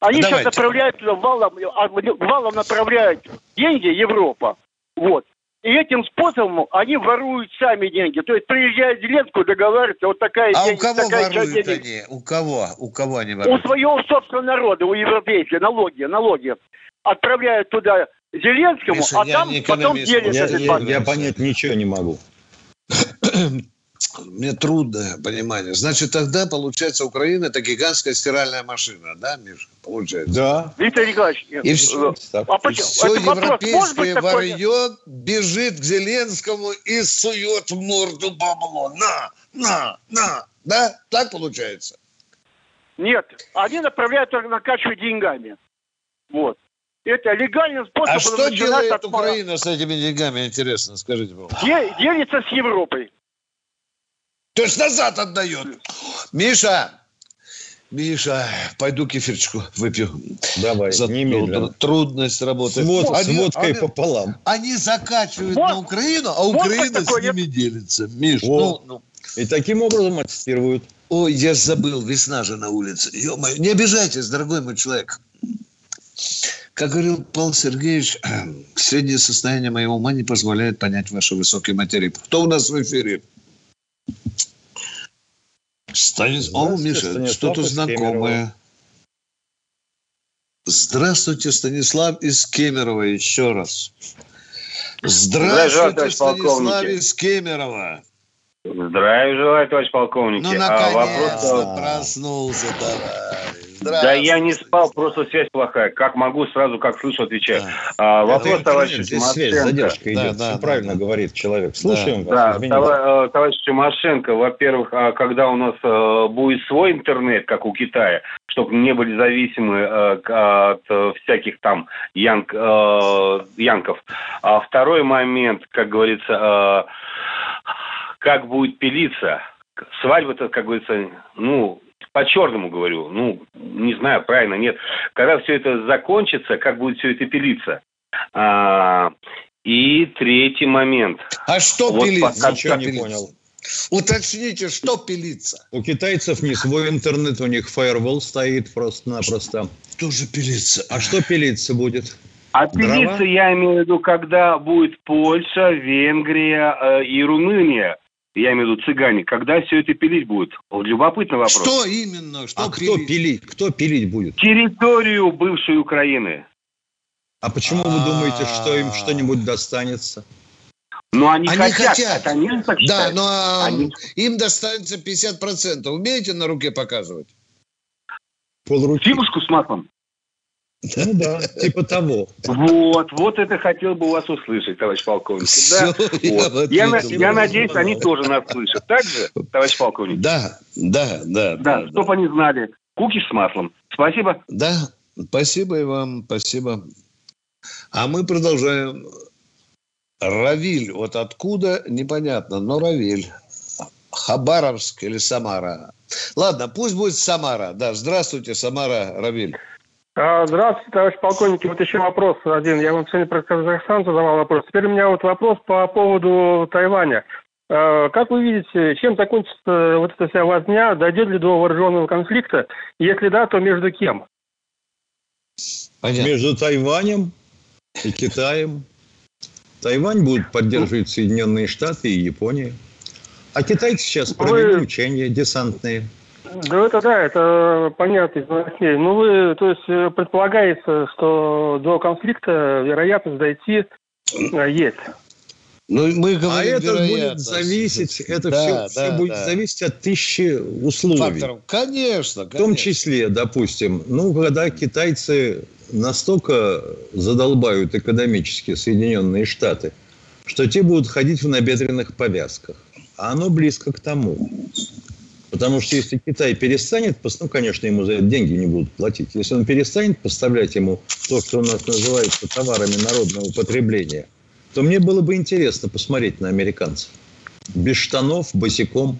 они сейчас Давайте. направляют туда валом, а, валом направляют деньги Европа, вот. И этим способом они воруют сами деньги. То есть приезжает Зеленскую, договаривается, вот такая А у деньги, кого такая часть воруют денег. они? У кого? У кого они У воруют? своего собственного народа, у европейцев, налоги, налоги. Отправляют туда Зеленскому, Миша, а там потом делят Я, я- я понять ничего не могу. Мне трудное понимание. Значит, тогда, получается, Украина – это гигантская стиральная машина, да, Миша? Получается. Да. Виктор Николаевич, И все, э, а почему? все Это вопрос, европейское такое- варье бежит к Зеленскому и сует в морду бабло. На, на, на. Да? Так получается? Нет, они направляют только накачивать деньгами. Вот. Это легальным способом А что делает от- Украина с этими деньгами, интересно, скажите, пожалуйста. Де- делится с Европой. То есть назад отдает. Миша, Миша, пойду кефирчику выпью. Давай, За немедленно. тру- трудность работы. С, вод- с Они- водкой они- пополам. Они закачивают Вот. на Украину, а Вот Украина такое с ними делится. Миш, Вот. ну, ну. И таким образом отстирывают. Ой, я забыл, весна же на улице. Ё-моё, не обижайтесь, дорогой мой человек. Как говорил Павел Сергеевич, среднее состояние моего ума не позволяет понять ваши высокие материи. Кто у нас в эфире? Станис... О, Миша, Станислав что-то знакомое. Здравствуйте, Станислав из Кемерово еще раз. Здравствуйте, Станислав полковник. из Кемерово. Здравия желаю, товарищ полковник. Ну, А вопрос, наконец-то проснулся, товарищ. Да я не спал, просто связь плохая. Как могу, сразу как слышу, отвечаю. А, вопрос, товарищ Здесь связь, задержка идет. Да, Все да, правильно говорит человек. Слушаем Да, вас. извините. товар- э, товарищ Тимошенко, во-первых, а когда у нас э, будет свой интернет, как у Китая, чтобы не были зависимы э, от всяких там янг, янков. А второй момент, как говорится, как будет пилиться. Свадьба-то, как говорится, ну, по-черному говорю, ну, не знаю, правильно, нет. Когда все это закончится, как будет все это пилиться? А, и третий момент. А что Вот пилиться? пока- Ничего Что не пилиться? понял. Уточните, что пилиться? У китайцев не свой интернет, у них фаервол стоит просто-напросто. Тоже пилиться. А что пилиться будет? А Дрова? пилиться я имею в виду, когда будет Польша, Венгрия э, и Румыния, я имею в виду цыгане, когда все это пилить будет? Вот любопытный вопрос. Что именно? Что А кто пилить? пилить? Кто пилить будет? Территорию бывшей Украины. А почему вы думаете, что им что-нибудь достанется? Но они, Они хотят. хотят. Это они так Да, но а, Они- им достанется 50%. Умеете на руке показывать? Полруки. Фигушку с маслом. Ну да, типа того. Вот, вот это хотел бы у вас услышать, товарищ полковник. Да, я вот. я, ответил. я надеюсь, они тоже нас слышат. Так же, товарищ полковник? Да, да, да. Да, чтоб они знали. Кукиш с маслом. Спасибо. Да, спасибо и вам, спасибо. А мы продолжаем. Равиль, вот откуда, непонятно, но Равиль. Хабаровск или Самара? Ладно, пусть будет Самара. Да, здравствуйте, Самара, Равиль. А, Здравствуйте, товарищ полковник. Вот еще вопрос один. Я вам сегодня про Казахстан задавал вопрос. Теперь у меня вот вопрос по поводу Тайваня. А, Как вы видите, чем закончится вот эта вся возня? Дойдет ли до вооруженного конфликта? Если да, то между кем? Понятно. Между Тайванем и Китаем. Тайвань будут поддерживать Соединенные Штаты и Япония. А китайцы сейчас провели учения десантные. Да это да, это понятно из новостей. Ну вы, то есть э, предполагается, что до конфликта вероятность дойти э, есть. Ну, мы говорим, А это будет зависеть, это Да, все, да, будет да. зависеть от тысячи условий. Факторов. Конечно, В том конечно. числе, допустим, ну, когда китайцы настолько задолбают экономически Соединенные Штаты, что те будут ходить в набедренных повязках. А оно близко к тому. Потому что если Китай перестанет, ну, конечно, ему за это деньги не будут платить. Если он перестанет поставлять ему то, что у нас называется товарами народного потребления, то мне было бы интересно посмотреть на американцев. Без штанов, босиком.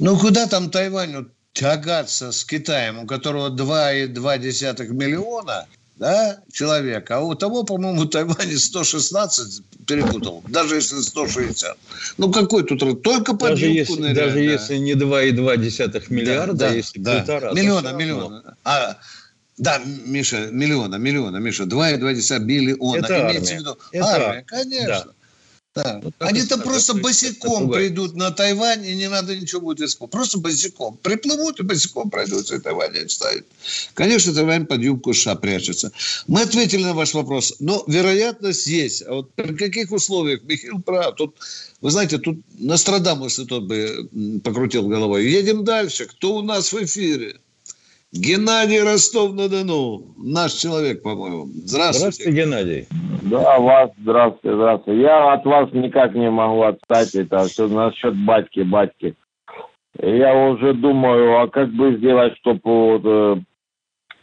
Ну, куда там Тайваню тягаться с Китаем, у которого 2,2 миллиона да, человек, а у того, по-моему, Тайване 116 перепутал, даже если 160. Ну, какой тут... Только под Даже если, нырять, даже да. если не 2,2 миллиарда, Да, а если да. полтора. то Миллиона, миллиона. А, да, Миша, миллиона, миллиона, Миша, 2,2 миллиона. Это Имеется армия. в виду Это армия. конечно. Да. Ну, как Они там просто босиком попугай. придут на Тайвань, и не надо ничего будет исполнять. Просто босиком. Приплывут и босиком пройдут, и Тайвань отставит. Конечно, Тайвань под юбку США прячется. Мы ответили на ваш вопрос. Но вероятность есть. А вот при каких условиях? Михаил прав. Тут, вы знаете, тут Нострадамус и тот бы покрутил головой. Едем дальше. Кто у нас в эфире? Геннадий Ростов-на-Дону. Наш человек, по-моему. Здравствуйте. Здравствуйте, Геннадий. Да, вас, здравствуйте, здравствуйте. Я от вас никак не могу отстать. Это все насчет батьки, батьки. Я уже думаю, а как бы сделать, чтобы вот, э,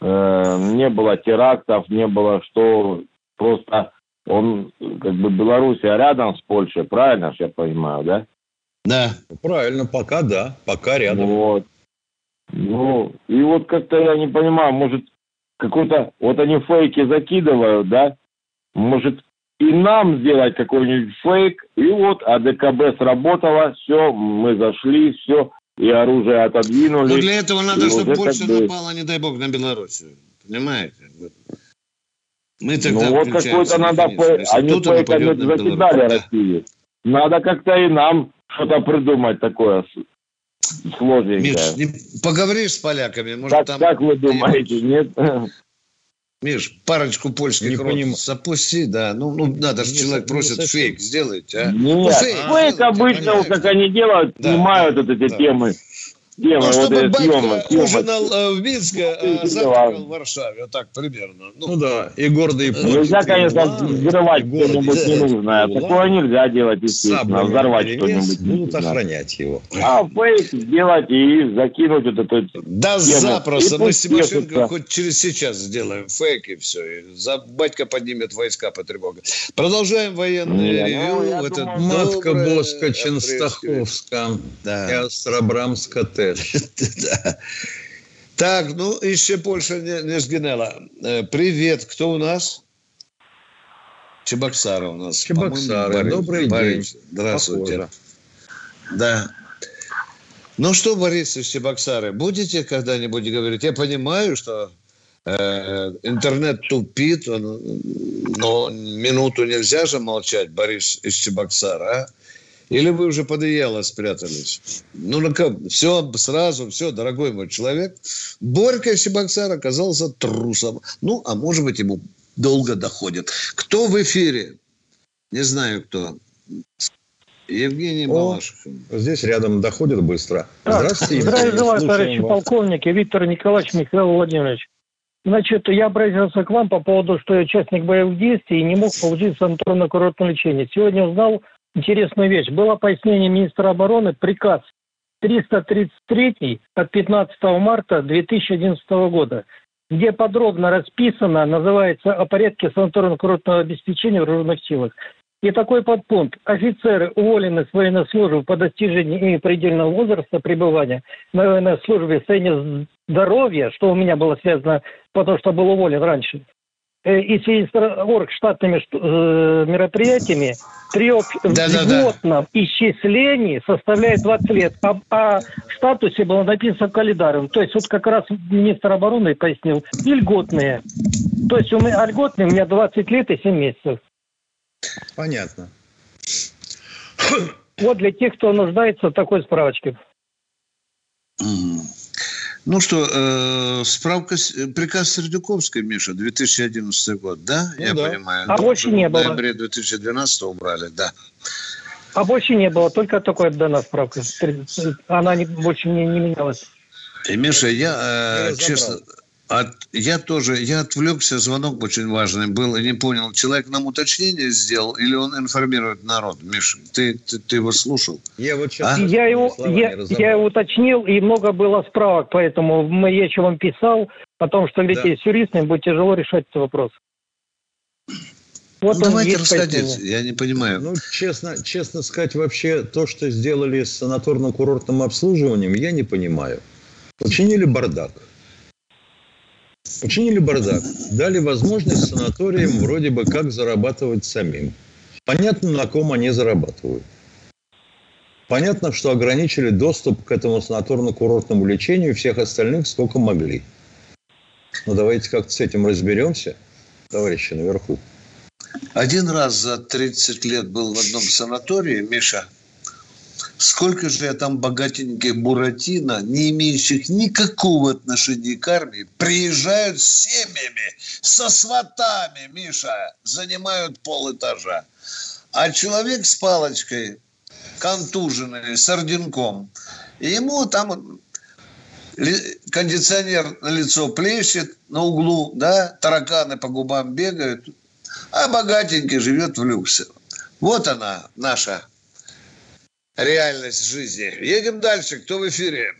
э, не было терактов, не было что просто он как бы Белоруссия рядом с Польшей, правильно я понимаю, да? Да. Правильно, пока да, пока рядом. Вот. Ну, и вот как-то я не понимаю, может, какой-то... Вот они фейки закидывают, да? Может, и нам сделать какой-нибудь фейк, и вот АДКБ сработало, все, мы зашли, все, и оружие отодвинули. Но Ну, для этого надо, чтобы Польша как бы- напала, не дай бог, на Белоруссию. Понимаете? Мы тогда Ну вот какой-то надо... механизм. фей- Если Они фейками закидали. Россию. Надо как-то и нам что-то придумать такое с- сложненькое. Миш, не- поговоришь с поляками, может как, там... как вы думаете, нет? Миш, парочку польских Не рот поним- запусти, да. Ну, ну надо же, Не человек не просит совсем. фейк сделать, а? Нет, Ну, фейк, сделайте, обычно, вот понимаете? как они делают, Да, снимают да, вот эти да. темы Где Ну, чтобы вот батька съемки, ужинал э, в Минске, а завтракал в Варшаве. Вот так примерно. Ну да, и гордые Нельзя, конечно, взрывать что-нибудь ненужное. Такое нельзя делать, естественно. Саблями Взорвать что-нибудь. будут охранять его. А фейк сделать и закинуть вот эту Да тему. запросто. И Мы с Тимошенко хоть через сейчас сделаем фейк и все. И за батька поднимет войска по тревоге. Продолжаем военное Не, ну, ревю. я в это думаю, Матка Боска Ченстаховска Да. и Остробрамска. Да. Так, ну еще Польша не, не сгинала. Э, Привет, кто у нас? Чебоксара у нас. Чебоксары, По-моему, Борис. добрый Борис, день. Здравствуйте. Похоже. Да. Ну что, Борис из Чебоксары, будете когда-нибудь говорить? Я понимаю, что э, интернет тупит, он, но минуту нельзя же молчать, Борис из Чебоксара, а? Или вы уже под одеяло спрятались? Ну, ну как, все сразу, все, дорогой мой человек. Борька Чебоксара оказался трусом. Ну, а может быть, ему долго доходит. Кто в эфире? Не знаю, кто. Евгений О, Малашев. Здесь рядом доходит быстро. Так, Здравствуйте, Здравия желаю, товарищи вас. полковники, Виктор Николаевич, Михаил Владимирович. Значит, я обратился к вам по поводу, что я участник боевых действий и не мог получить санаторно-курортное лечение. Сегодня узнал интересную вещь. Было пояснение министра обороны, приказ 333 от 15 марта 2011 года, где подробно расписано, называется о порядке санаторно-курортного обеспечения вооруженных силах. И такой подпункт. Офицеры уволены с военной службы по достижении предельного возраста пребывания на военной службе в состоянии здоровья, что у меня было связано, потому что был уволен раньше, и в связи с оргштатными шт- э, мероприятиями при об- Да-да-да. льготном исчислении составляет 20 лет, а, а в статусе было написано календарем. То есть вот как раз министр обороны пояснил, и льготные. То есть у меня льготные у меня 20 лет и 7 месяцев. Понятно. Вот для тех, кто нуждается в такой справочке. Ну что, э, справка, приказ Сердюковской, Миша, 2011 год, да? Ну Я да. понимаю. А больше не в было. ноябре 2012 убрали, да. А больше не было, только такая дана справка. Она не, больше не, не менялась. И, Миша, я, э, разобрал. честно, от- я тоже, я отвлекся, звонок очень важный был, и не понял, человек нам уточнение сделал или он информирует народ? Миша, ты, ты, ты его слушал? Я вот А? Я его, я, я его уточнил, и много было справок, поэтому мы, я еще вам писал о том, что говорите, с юристами будет тяжело решать этот вопрос. Вот ну, давайте расходиться, я не понимаю. Ну, честно, честно сказать, вообще то, что сделали с санаторно-курортным обслуживанием, я не понимаю. Учинили бардак. Учинили бардак. Дали возможность санаториям вроде бы как зарабатывать самим. Понятно, на ком они зарабатывают. Понятно, что ограничили доступ к этому санаторно-курортному лечению всех остальных сколько могли. Но давайте как-то с этим разберемся, товарищи наверху. Один раз за 30 лет был в одном санатории, Миша. Сколько же я там богатеньких буратино, не имеющих никакого отношения к армии, приезжают с семьями, со сватами, Миша, занимают полэтажа. А человек с палочкой, контуженный, с орденком, ему там кондиционер на лицо плещет на углу, да, тараканы по губам бегают, а богатенький живет в люксе. Вот она, наша реальность жизни. Едем дальше. Кто в эфире?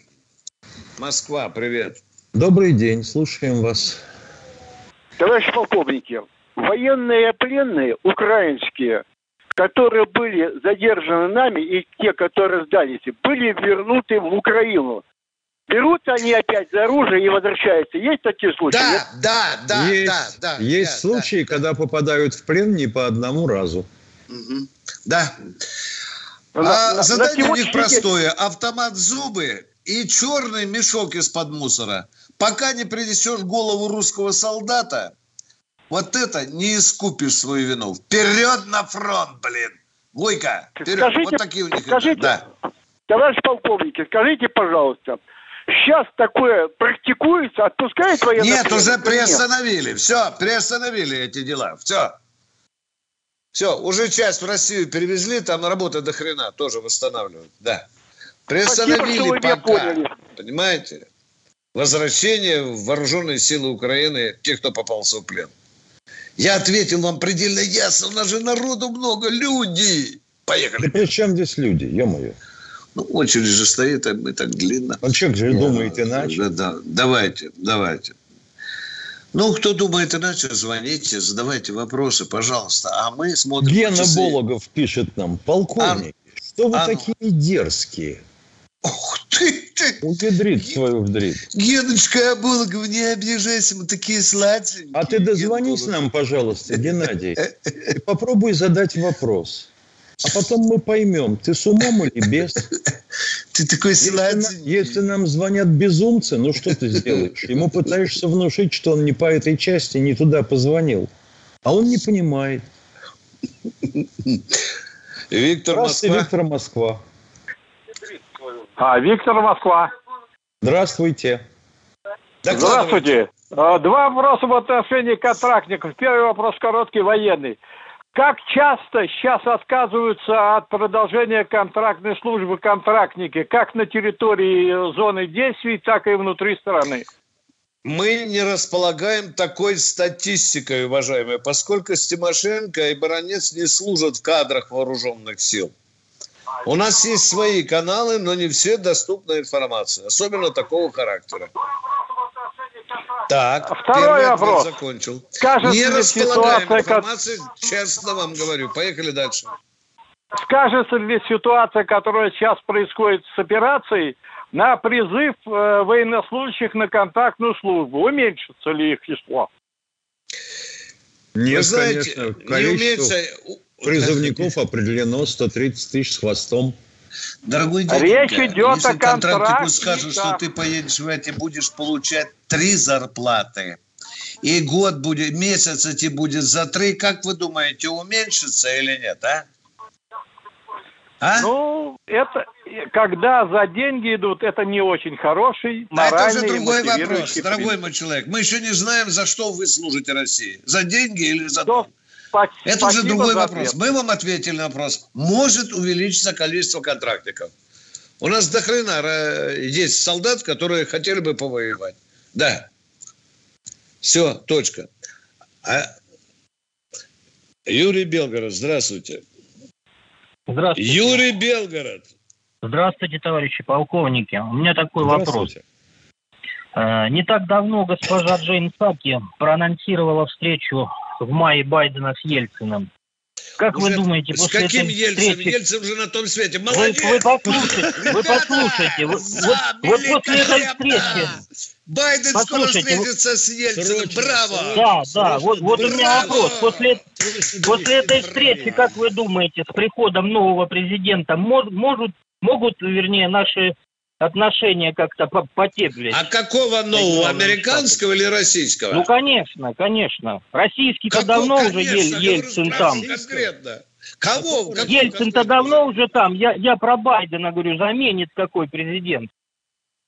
Москва, привет. Добрый день, слушаем вас. Товарищи полковники, военные пленные украинские, которые были задержаны нами, и те, которые сдались, были вернуты в Украину. Берут они опять за оружие и возвращаются. Есть такие случаи? Да, да, да, есть да, да. есть да, случаи, когда попадают в плен не по одному разу. Мгм. Да. На- А на- задание на у них простое. Автомат зубы и черный мешок из-под мусора. Пока не принесешь голову русского солдата, вот это не искупишь свою вину. Вперед на фронт, блин! Войка, вперед. Скажите, вот такие у них. скажите, Да. Товарищ полковники, скажите, пожалуйста, сейчас такое практикуется, отпускают военных Нет, уже пленных или нет? приостановили. Все, приостановили эти дела. Все. Все, уже часть в Россию перевезли, там работа до хрена тоже восстанавливают. Да. Спасибо, Приостановили меня пока. поняли. Понимаете? Возвращение в вооруженные силы Украины тех, кто попался в плен. Я ответил вам предельно ясно. У нас же народу много, люди. Поехали. Да при чем здесь люди, ё-моё? Ну, очередь же стоит, а мы так длинно. А человек же думает иначе. Да, да. Давайте, давайте. Ну, кто думает иначе, звоните, задавайте вопросы, пожалуйста. А мы смотрим... Гена часы. Бологов пишет нам, полковник, что вы а такие дерзкие? Ух ты, ты! Уведрит свою вдрит. Геночка Абулогов, не обижайся, мы такие сладенькие. А ты дозвонись нам, пожалуйста, Геннадий, и попробуй задать вопрос. А потом мы поймем, ты с умом или без. Ты такой если, сладенький. на- если нам звонят безумцы, ну что ты сделаешь? Ему пытаешься внушить, что он не по этой части, не туда позвонил. А он не понимает. Виктор Здравствуйте, Москва. Виктор Москва. А, Виктор Москва. Здравствуйте. Здравствуйте. А, Два вопроса в отношении контрактников. Первый вопрос короткий, военный. Как часто сейчас отказываются от продолжения контрактной службы контрактники, как на территории зоны действий, так и внутри страны? Мы не располагаем такой статистикой, уважаемые, поскольку Стимошенко и Баранец не служат в кадрах вооруженных сил. У нас есть свои каналы, но не все доступна информация, особенно такого характера. Так, Второй вопрос. закончил. Скажет не ли располагаем ситуация, как- информацией, честно вам говорю. Поехали дальше. Скажется ли ситуация, которая сейчас происходит с операцией, на призыв э, военнослужащих на контактную службу? Уменьшится ли их число? Нет, Вы знаете, конечно, не уменьшится- призывников определено 130 тысяч с хвостом. Дорогой Речь дяденька, идет если о контрактниках. скажут, что ты поедешь в эти, будешь получать три зарплаты, и год будет, месяц эти будет за три, как вы думаете, уменьшится или нет, а? А? Ну, это, когда за деньги идут, это не очень хороший, А это моральный уже и другой вопрос, дорогой мой человек. Мы еще не знаем, за что вы служите России. За деньги или за... То- спа- Это уже спасибо другой вопрос. ответ. Мы вам ответили на вопрос. Может увеличиться количество контрактников. У нас до хрена э, есть солдат, которые хотели бы повоевать. Да. Все, точка. А... Юрий Белгород, здравствуйте. Здравствуйте. Юрий Белгород. Здравствуйте, товарищи полковники. У меня такой вопрос. Э, Не так давно госпожа Джейн Саки проанонсировала встречу в мае Байдена с Ельциным. Как вы Уже думаете, С после каким этой Ельцем? встречи... Ельцем же на том свете. Вы, Молодец! вы послушайте, вы послушайте. Вы- вот, вот после этой встречи... Байден скоро Послушайте, вы- встретится с Ельциным. Срочно, Браво! Да, да, вот, вот у меня вопрос. После, после этой встречи, как вы думаете, с приходом нового президента мо- может, могут, вернее, наши отношения как-то по- потеплить? А какого нового? Американского или российского? Ну, конечно, конечно. Российский-то Какого? давно уже Конечно, Ель- я говорю, Ельцин там. конкретно. Кого? Ельцин-то давно уже там. Я, я про Байдена говорю, заменит какой президент.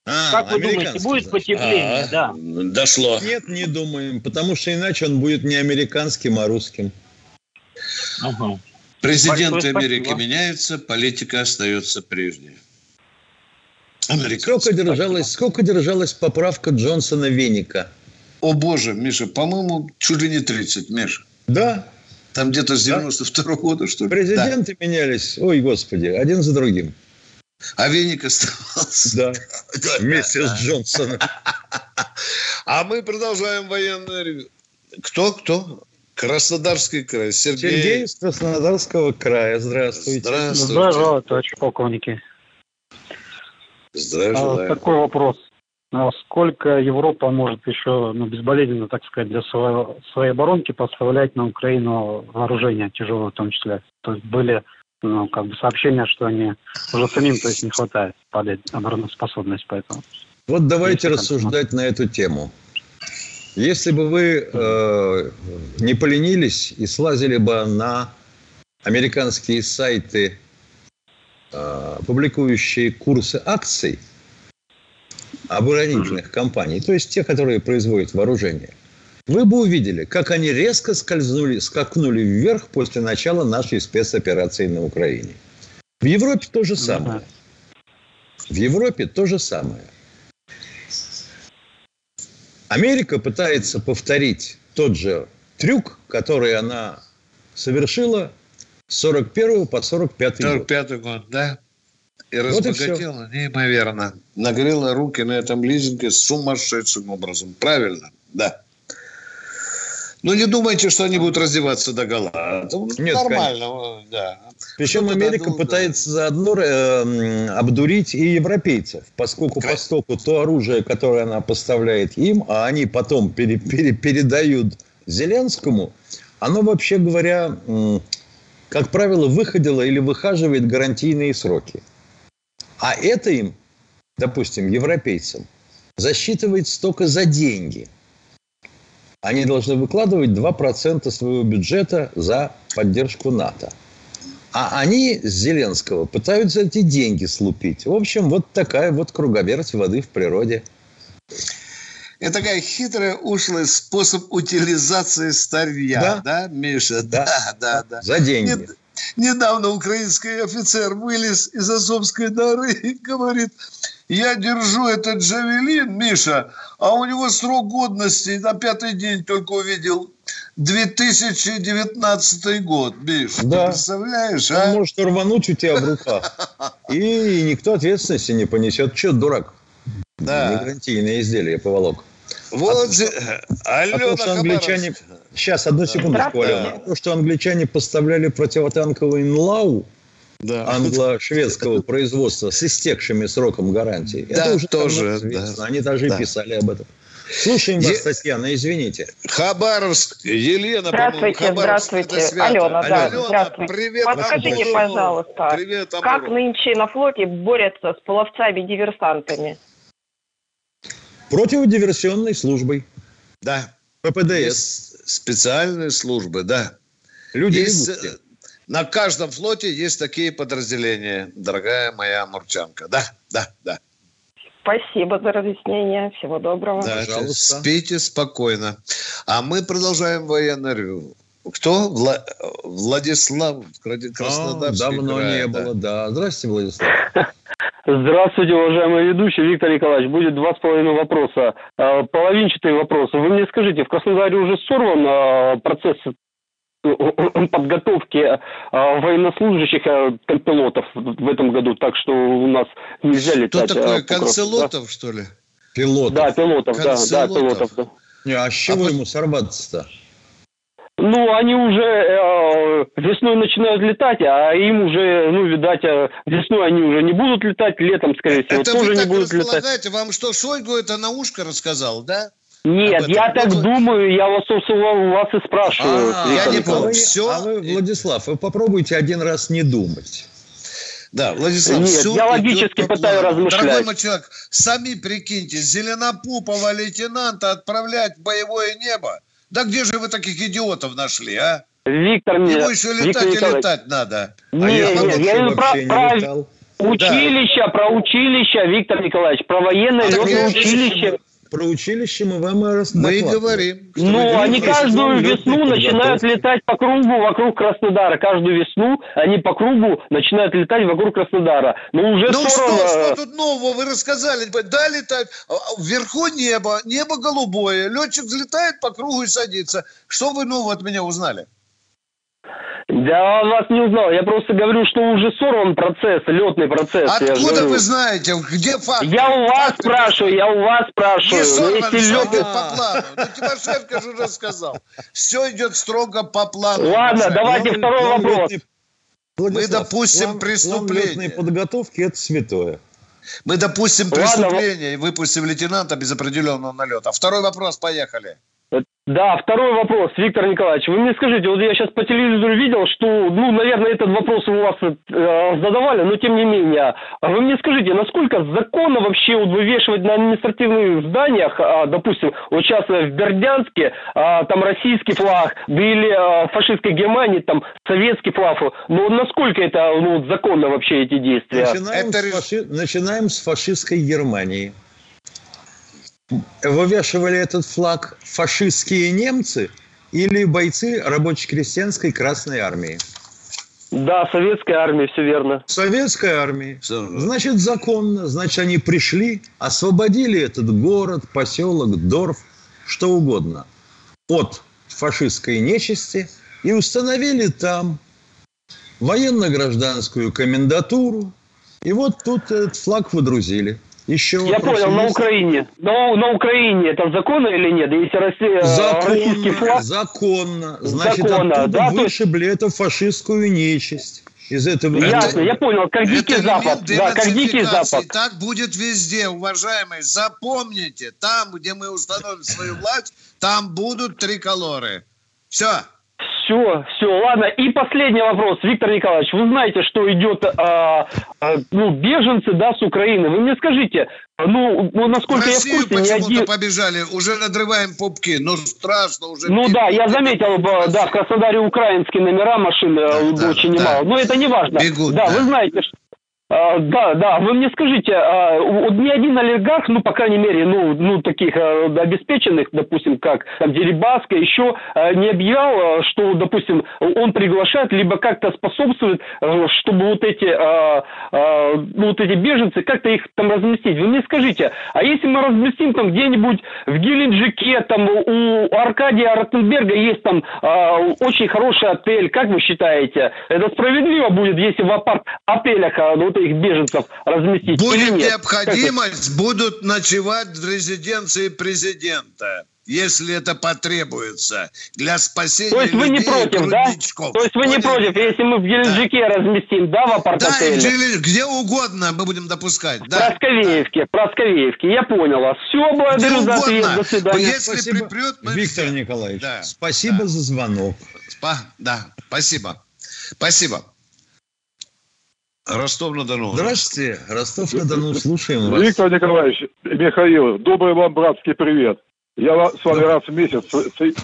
А, как вы думаете, будет потепление? А, Да. Дошло. Нет, не думаем, потому что иначе он будет не американским, а русским. Ага. Президенты Большое Америки спасибо. меняются, политика остается прежней. Сколько держалась, сколько держалась поправка Джонсона Веника? О боже, Миша, по-моему, чуть ли не 30, Миша. Да, Там где-то с Да. 92 года, что ли? президенты менялись, ой, господи, один за другим. Да. А Веник оставался. Да, вместе с Джонсоном. А мы продолжаем военное ревю. Кто, кто? Краснодарский край. Сергей. Сергей из Краснодарского края, здравствуйте. Здравствуйте. Здравствуйте, полковники. Здравия А, желаю. Такой вопрос. А Сколько Европа может еще ну, безболезненно, так сказать, для своего, своей оборонки поставлять на Украину вооружение тяжелое в том числе? То есть были ну, как бы сообщения, что они уже самим то есть, не хватает, падает обороноспособность, поэтому. Вот давайте такая рассуждать на эту тему. Если бы вы э, не поленились и слазили бы на американские сайты, публикующие курсы акций оборонительных компаний, то есть те, которые производят вооружение, вы бы увидели, как они резко скользнули, скакнули вверх после начала нашей спецоперации на Украине. В Европе то же самое. В Европе то же самое. Америка пытается повторить тот же трюк, который она совершила с 41 по 45 год. 45 год, да. И Вот и разбогатела неимоверно. Нагрела руки на этом лизинге сумасшедшим образом. Правильно? Да. Ну, не думайте, что они будут раздеваться до гола. Это Нет, нормально, да. Причем Америка додумал, пытается заодно э, обдурить и европейцев, поскольку постоку то оружие, которое она поставляет им, а они потом пере- пере- передают Зеленскому, оно, вообще говоря, как правило, выходило или выхаживает гарантийные сроки. А это им, допустим, европейцам, засчитывается только за деньги. Они должны выкладывать 2% своего бюджета за поддержку НАТО. А они с Зеленского пытаются эти деньги слупить. В общем, вот такая вот круговерть воды в природе. Это такая хитрая, ушлый способ утилизации старья, да, Миша? Да, да, да. За деньги. Нед- Недавно украинский офицер вылез из Азовской норы и говорит, я держу этот джавелин, Миша, а у него срок годности на пятый день только увидел 2019 год, Миш. Ты Да. представляешь, Он а? может рвануть у тебя в руках. И никто ответственности не понесет. Че, дурак? Да. Не гарантийное изделие поволок. Вот же, А Алена то, что англичане... Сейчас, одну секундочку, Здравствуйте. Алена. То, что англичане поставляли противотанковый НЛАУ, англо-шведского производства с истекшими сроком гарантии, Да, это уже тоже, да. Они даже Да. и писали об этом. Слушаем вас, Е- Татьяна, извините. Хабаровск, Елена, Здравствуйте, здравствуйте. это свято. Алена, да, Алена, здравствуйте. привет, Подскажите, Амуру. пожалуйста, Привет, как нынче на флоте борются с половцами-диверсантами? Противодиверсионной службой. Да. ППДС. Специальные службы, да. Люди Есть, э, на каждом флоте есть такие подразделения, дорогая моя мурчанка. Да, да, да. Спасибо за разъяснение. Всего доброго. Да, спите спокойно. А мы продолжаем военное ревю. Кто? Вла- Владислав Кради- А, Краснодарский давно край, не да. было, да. Здравствуйте, Владислав. Здравствуйте, уважаемый ведущий Виктор Николаевич. Будет два с половиной вопроса. Э, Половинчатые вопросы. Вы мне скажите, в Краснодаре уже сорван э, процесс э, подготовки э, военнослужащих э, пилотов в этом году, так что у нас нельзя летать. э, такой? по кроссу, Канцелотов, что ли? Пилот. Да, пилотов, да, да, Канцелотов. пилотов. Да. Не, а с чего ему сорваться-то? Ну, они уже э, весной начинают летать, а им уже, ну, видать, э, весной они уже не будут летать, летом, скорее всего, Это тоже вы не так будут летать. Вам что, Шойгу это на ушко рассказал, да? Нет, я так вы- думаю, я вас, собственно, у вас и спрашиваю. А, я не понял. Всё? а вы, Владислав, вы попробуйте один раз не думать. Да, Владислав, Нет, всё я логически по пытаюсь размышлять. Дорогой мой человек, сами прикиньте, зеленопупого лейтенанта отправлять в боевое небо. Да где же вы таких идиотов нашли, а? Виктор, мне, Ему еще Виктор летать и Николаевич, летать надо. Не, А я не, я про, про летал. училище, про училище, Виктор Николаевич, про военное А летное училище. Про училище мы вам раз Мы и говорим. Ну, они каждую весну начинают летать по кругу вокруг Краснодара. Каждую весну они по кругу начинают летать вокруг Краснодара. Но уже Ну что, что тут нового вы рассказали? Да, летать. А, а, Вверху небо, небо голубое. Летчик взлетает по кругу и садится. Что вы нового от меня узнали? Я вас не узнал. Я просто говорю, что уже сорван процесс, летный процесс. Откуда вы знаете? Где факт? Я у вас спрашиваю, я у вас Не спрашиваю. Но сорван, если все летный- идет по плану. Ну, Тимошенко же уже сказал. Все идет строго по плану. Ладно, давайте второй вопрос. Мы допустим преступление. Летной подготовки – это святое. Мы допустим Ладно, преступление и выпустим лейтенанта без определенного налета. Второй вопрос, поехали. Да, второй вопрос, Виктор Николаевич. Вы мне скажите, вот я сейчас по телевизору видел, что, ну, наверное, этот вопрос у вас э, задавали, но тем не менее. А Вы мне скажите, насколько законно вообще вот вывешивать на административных зданиях, а, допустим, вот сейчас э, в Бердянске а, там российский флаг, да или а, в фашистской Германии там советский флаг. Но насколько это ну, законно вообще эти действия? Начинаем, Это с фаши- Начинаем с фашистской Германии. Вывешивали этот флаг фашистские немцы или бойцы рабоче-крестьянской Красной Армии? Да, советская армия, все верно. Советской армии. Значит, законно. Значит, они пришли, освободили этот город, поселок, Дорф что угодно от фашистской нечисти и установили там военно-гражданскую комендатуру. И вот тут этот флаг выдрузили. Еще Я понял, есть? на Украине. Но на Украине это законно или нет? Если Россия, законно, российский флаг... Законно. Значит, законно, оттуда да, вышибли эту фашистскую нечисть. Из этого Ясно, я понял, как Дикий Запад. Да, как Дикий Запад. Так будет везде, уважаемые. Запомните, там, где мы установим свою власть, там будут триколоры. Все. Все, все, ладно. И последний вопрос, Виктор Николаевич. Вы знаете, что идет, а, а, ну, беженцы, да, с Украины. Вы мне скажите, ну, ну насколько в Россию я в курсе, почему-то один... побежали, уже надрываем пупки, ну, страшно уже. Ну, да, я заметил, да, в Краснодаре украинские номера машин э, да, очень да, немало. Да. Но это не важно. Бегут, да, да, вы знаете, что а, да, да, вы мне скажите, а, ни один олигарх, ну, по крайней мере, ну, ну таких а, обеспеченных, допустим, как там, Дерибаска, еще не объявлял, что, допустим, он приглашает, либо как-то способствует, чтобы вот эти, ну, вот эти беженцы, как-то их там разместить. Вы мне скажите, а если мы разместим там где-нибудь в Геленджике, там у Аркадия Ротенберга есть там очень хороший отель, как вы считаете, это справедливо будет, если в апарт-отелях вот этих беженцев разместить Будет необходимость, будут ночевать в резиденции президента если это потребуется для спасения То есть вы не против, да? То есть вы не против, если мы в Геленджике да. разместим, да, в апарт-отеле? Да, где угодно мы будем допускать. Да. Просковеевке, да. Просковеевке, я понял вас. Все, благодарю за ответ, до свидания. Если спасибо, припрет, мы Виктор. Николаевич, да. спасибо да. за звонок. Спа, да, спасибо. Спасибо. Ростов-на-Дону. Здравствуйте, Ростов-на-Дону, слушаем вас. Виктор Николаевич, Михаил, добрый вам братский привет. Я с вами раз в месяц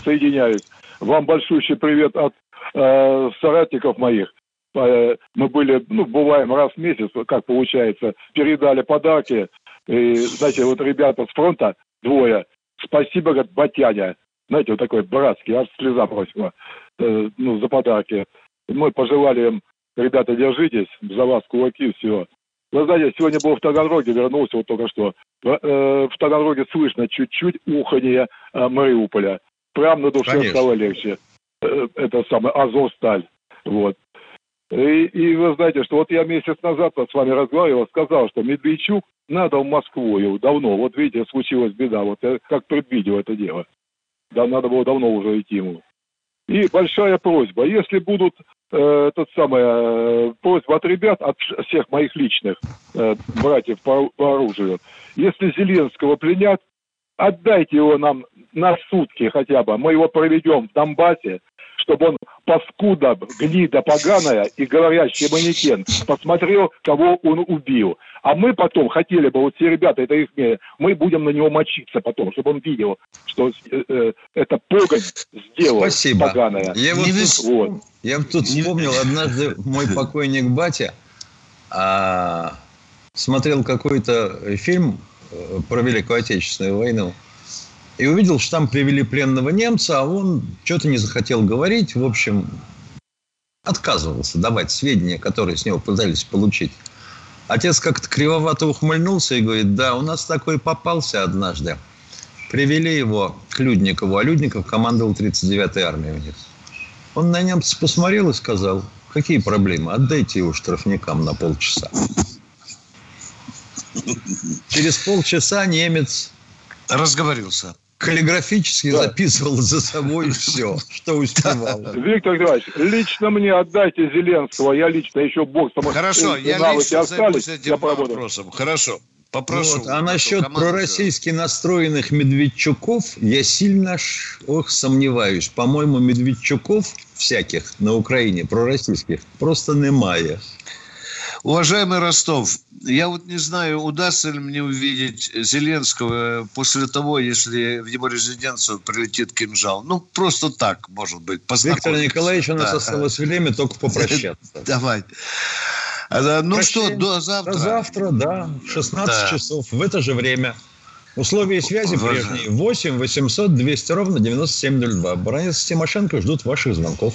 соединяюсь. Вам большущий привет от э, соратников моих. Э, мы были, ну, бываем раз в месяц, как получается, передали подарки. И, знаете, вот ребята с фронта, двое, спасибо, говорят, Батяня. Знаете, вот такой братский, аж слеза просила, э, ну, за подарки. Мы пожелали им ребята, держитесь, за вас кулаки, все. Вы знаете, сегодня был в Таганроге, вернулся вот только что. В э, Таганроге слышно чуть-чуть уханье э, Мариуполя. Прям на душе Конечно. стало легче. Э, это самое Азовсталь. Вот. И, и вы знаете, что вот я месяц назад с вами разговаривал, сказал, что Медведчук надо в Москву его давно. Вот видите, случилась беда. Вот я как предвидел это дело. Да, надо было давно уже идти ему. И большая просьба, если будут э, тот самый, э, просьба от ребят, от всех моих личных э, братьев по, по оружию. Если Зеленского пленят, отдайте его нам на сутки хотя бы. Мы его проведем в Донбассе, чтобы он паскуда, гнида поганая и говорящий манекен посмотрел, кого он убил. А мы потом хотели бы, вот все ребята, это их мнение, мы будем на него мочиться потом, чтобы он видел, что э, э, это погонь сделал Спасибо. поганая. Я вот, тут, вот. я тут вспомнил, однажды мой покойник батя а, смотрел какой-то фильм э, про Великую Отечественную войну, и увидел, что там привели пленного немца, а он что-то не захотел говорить. В общем, отказывался давать сведения, которые с него пытались получить. Отец как-то кривовато ухмыльнулся и говорит, да, у нас такой попался однажды. Привели его к Людникову, а Людников командовал 39-й армией у них. Он на немца посмотрел и сказал, какие проблемы, отдайте его штрафникам на полчаса. Через полчаса немец разговорился каллиграфически да. записывал за собой все, что успевал. Виктор Николаевич, лично мне отдайте Зеленского, я лично еще бог. Хорошо, я лично займусь этим вопросом. Хорошо. Попрошу. Вот. А насчет пророссийски настроенных Медведчуков я сильно ох, сомневаюсь. По-моему, Медведчуков всяких на Украине пророссийских просто немає. Уважаемый Ростов, я вот не знаю, удастся ли мне увидеть Зеленского после того, если в его резиденцию прилетит кинжал. Ну, просто так, может быть. Виктор Николаевич, у нас да. осталось время только попрощаться. Давай. Ну что, до завтра? До завтра, да, 16 да. часов, в это же время. Условия связи прежние. 8 800 200 ровно 9702. Баранец Тимошенко ждут ваших звонков.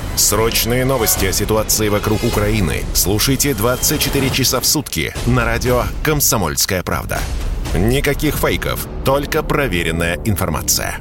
Срочные новости о ситуации вокруг Украины слушайте 24 часа в сутки на радио «Комсомольская правда». Никаких фейков, только проверенная информация.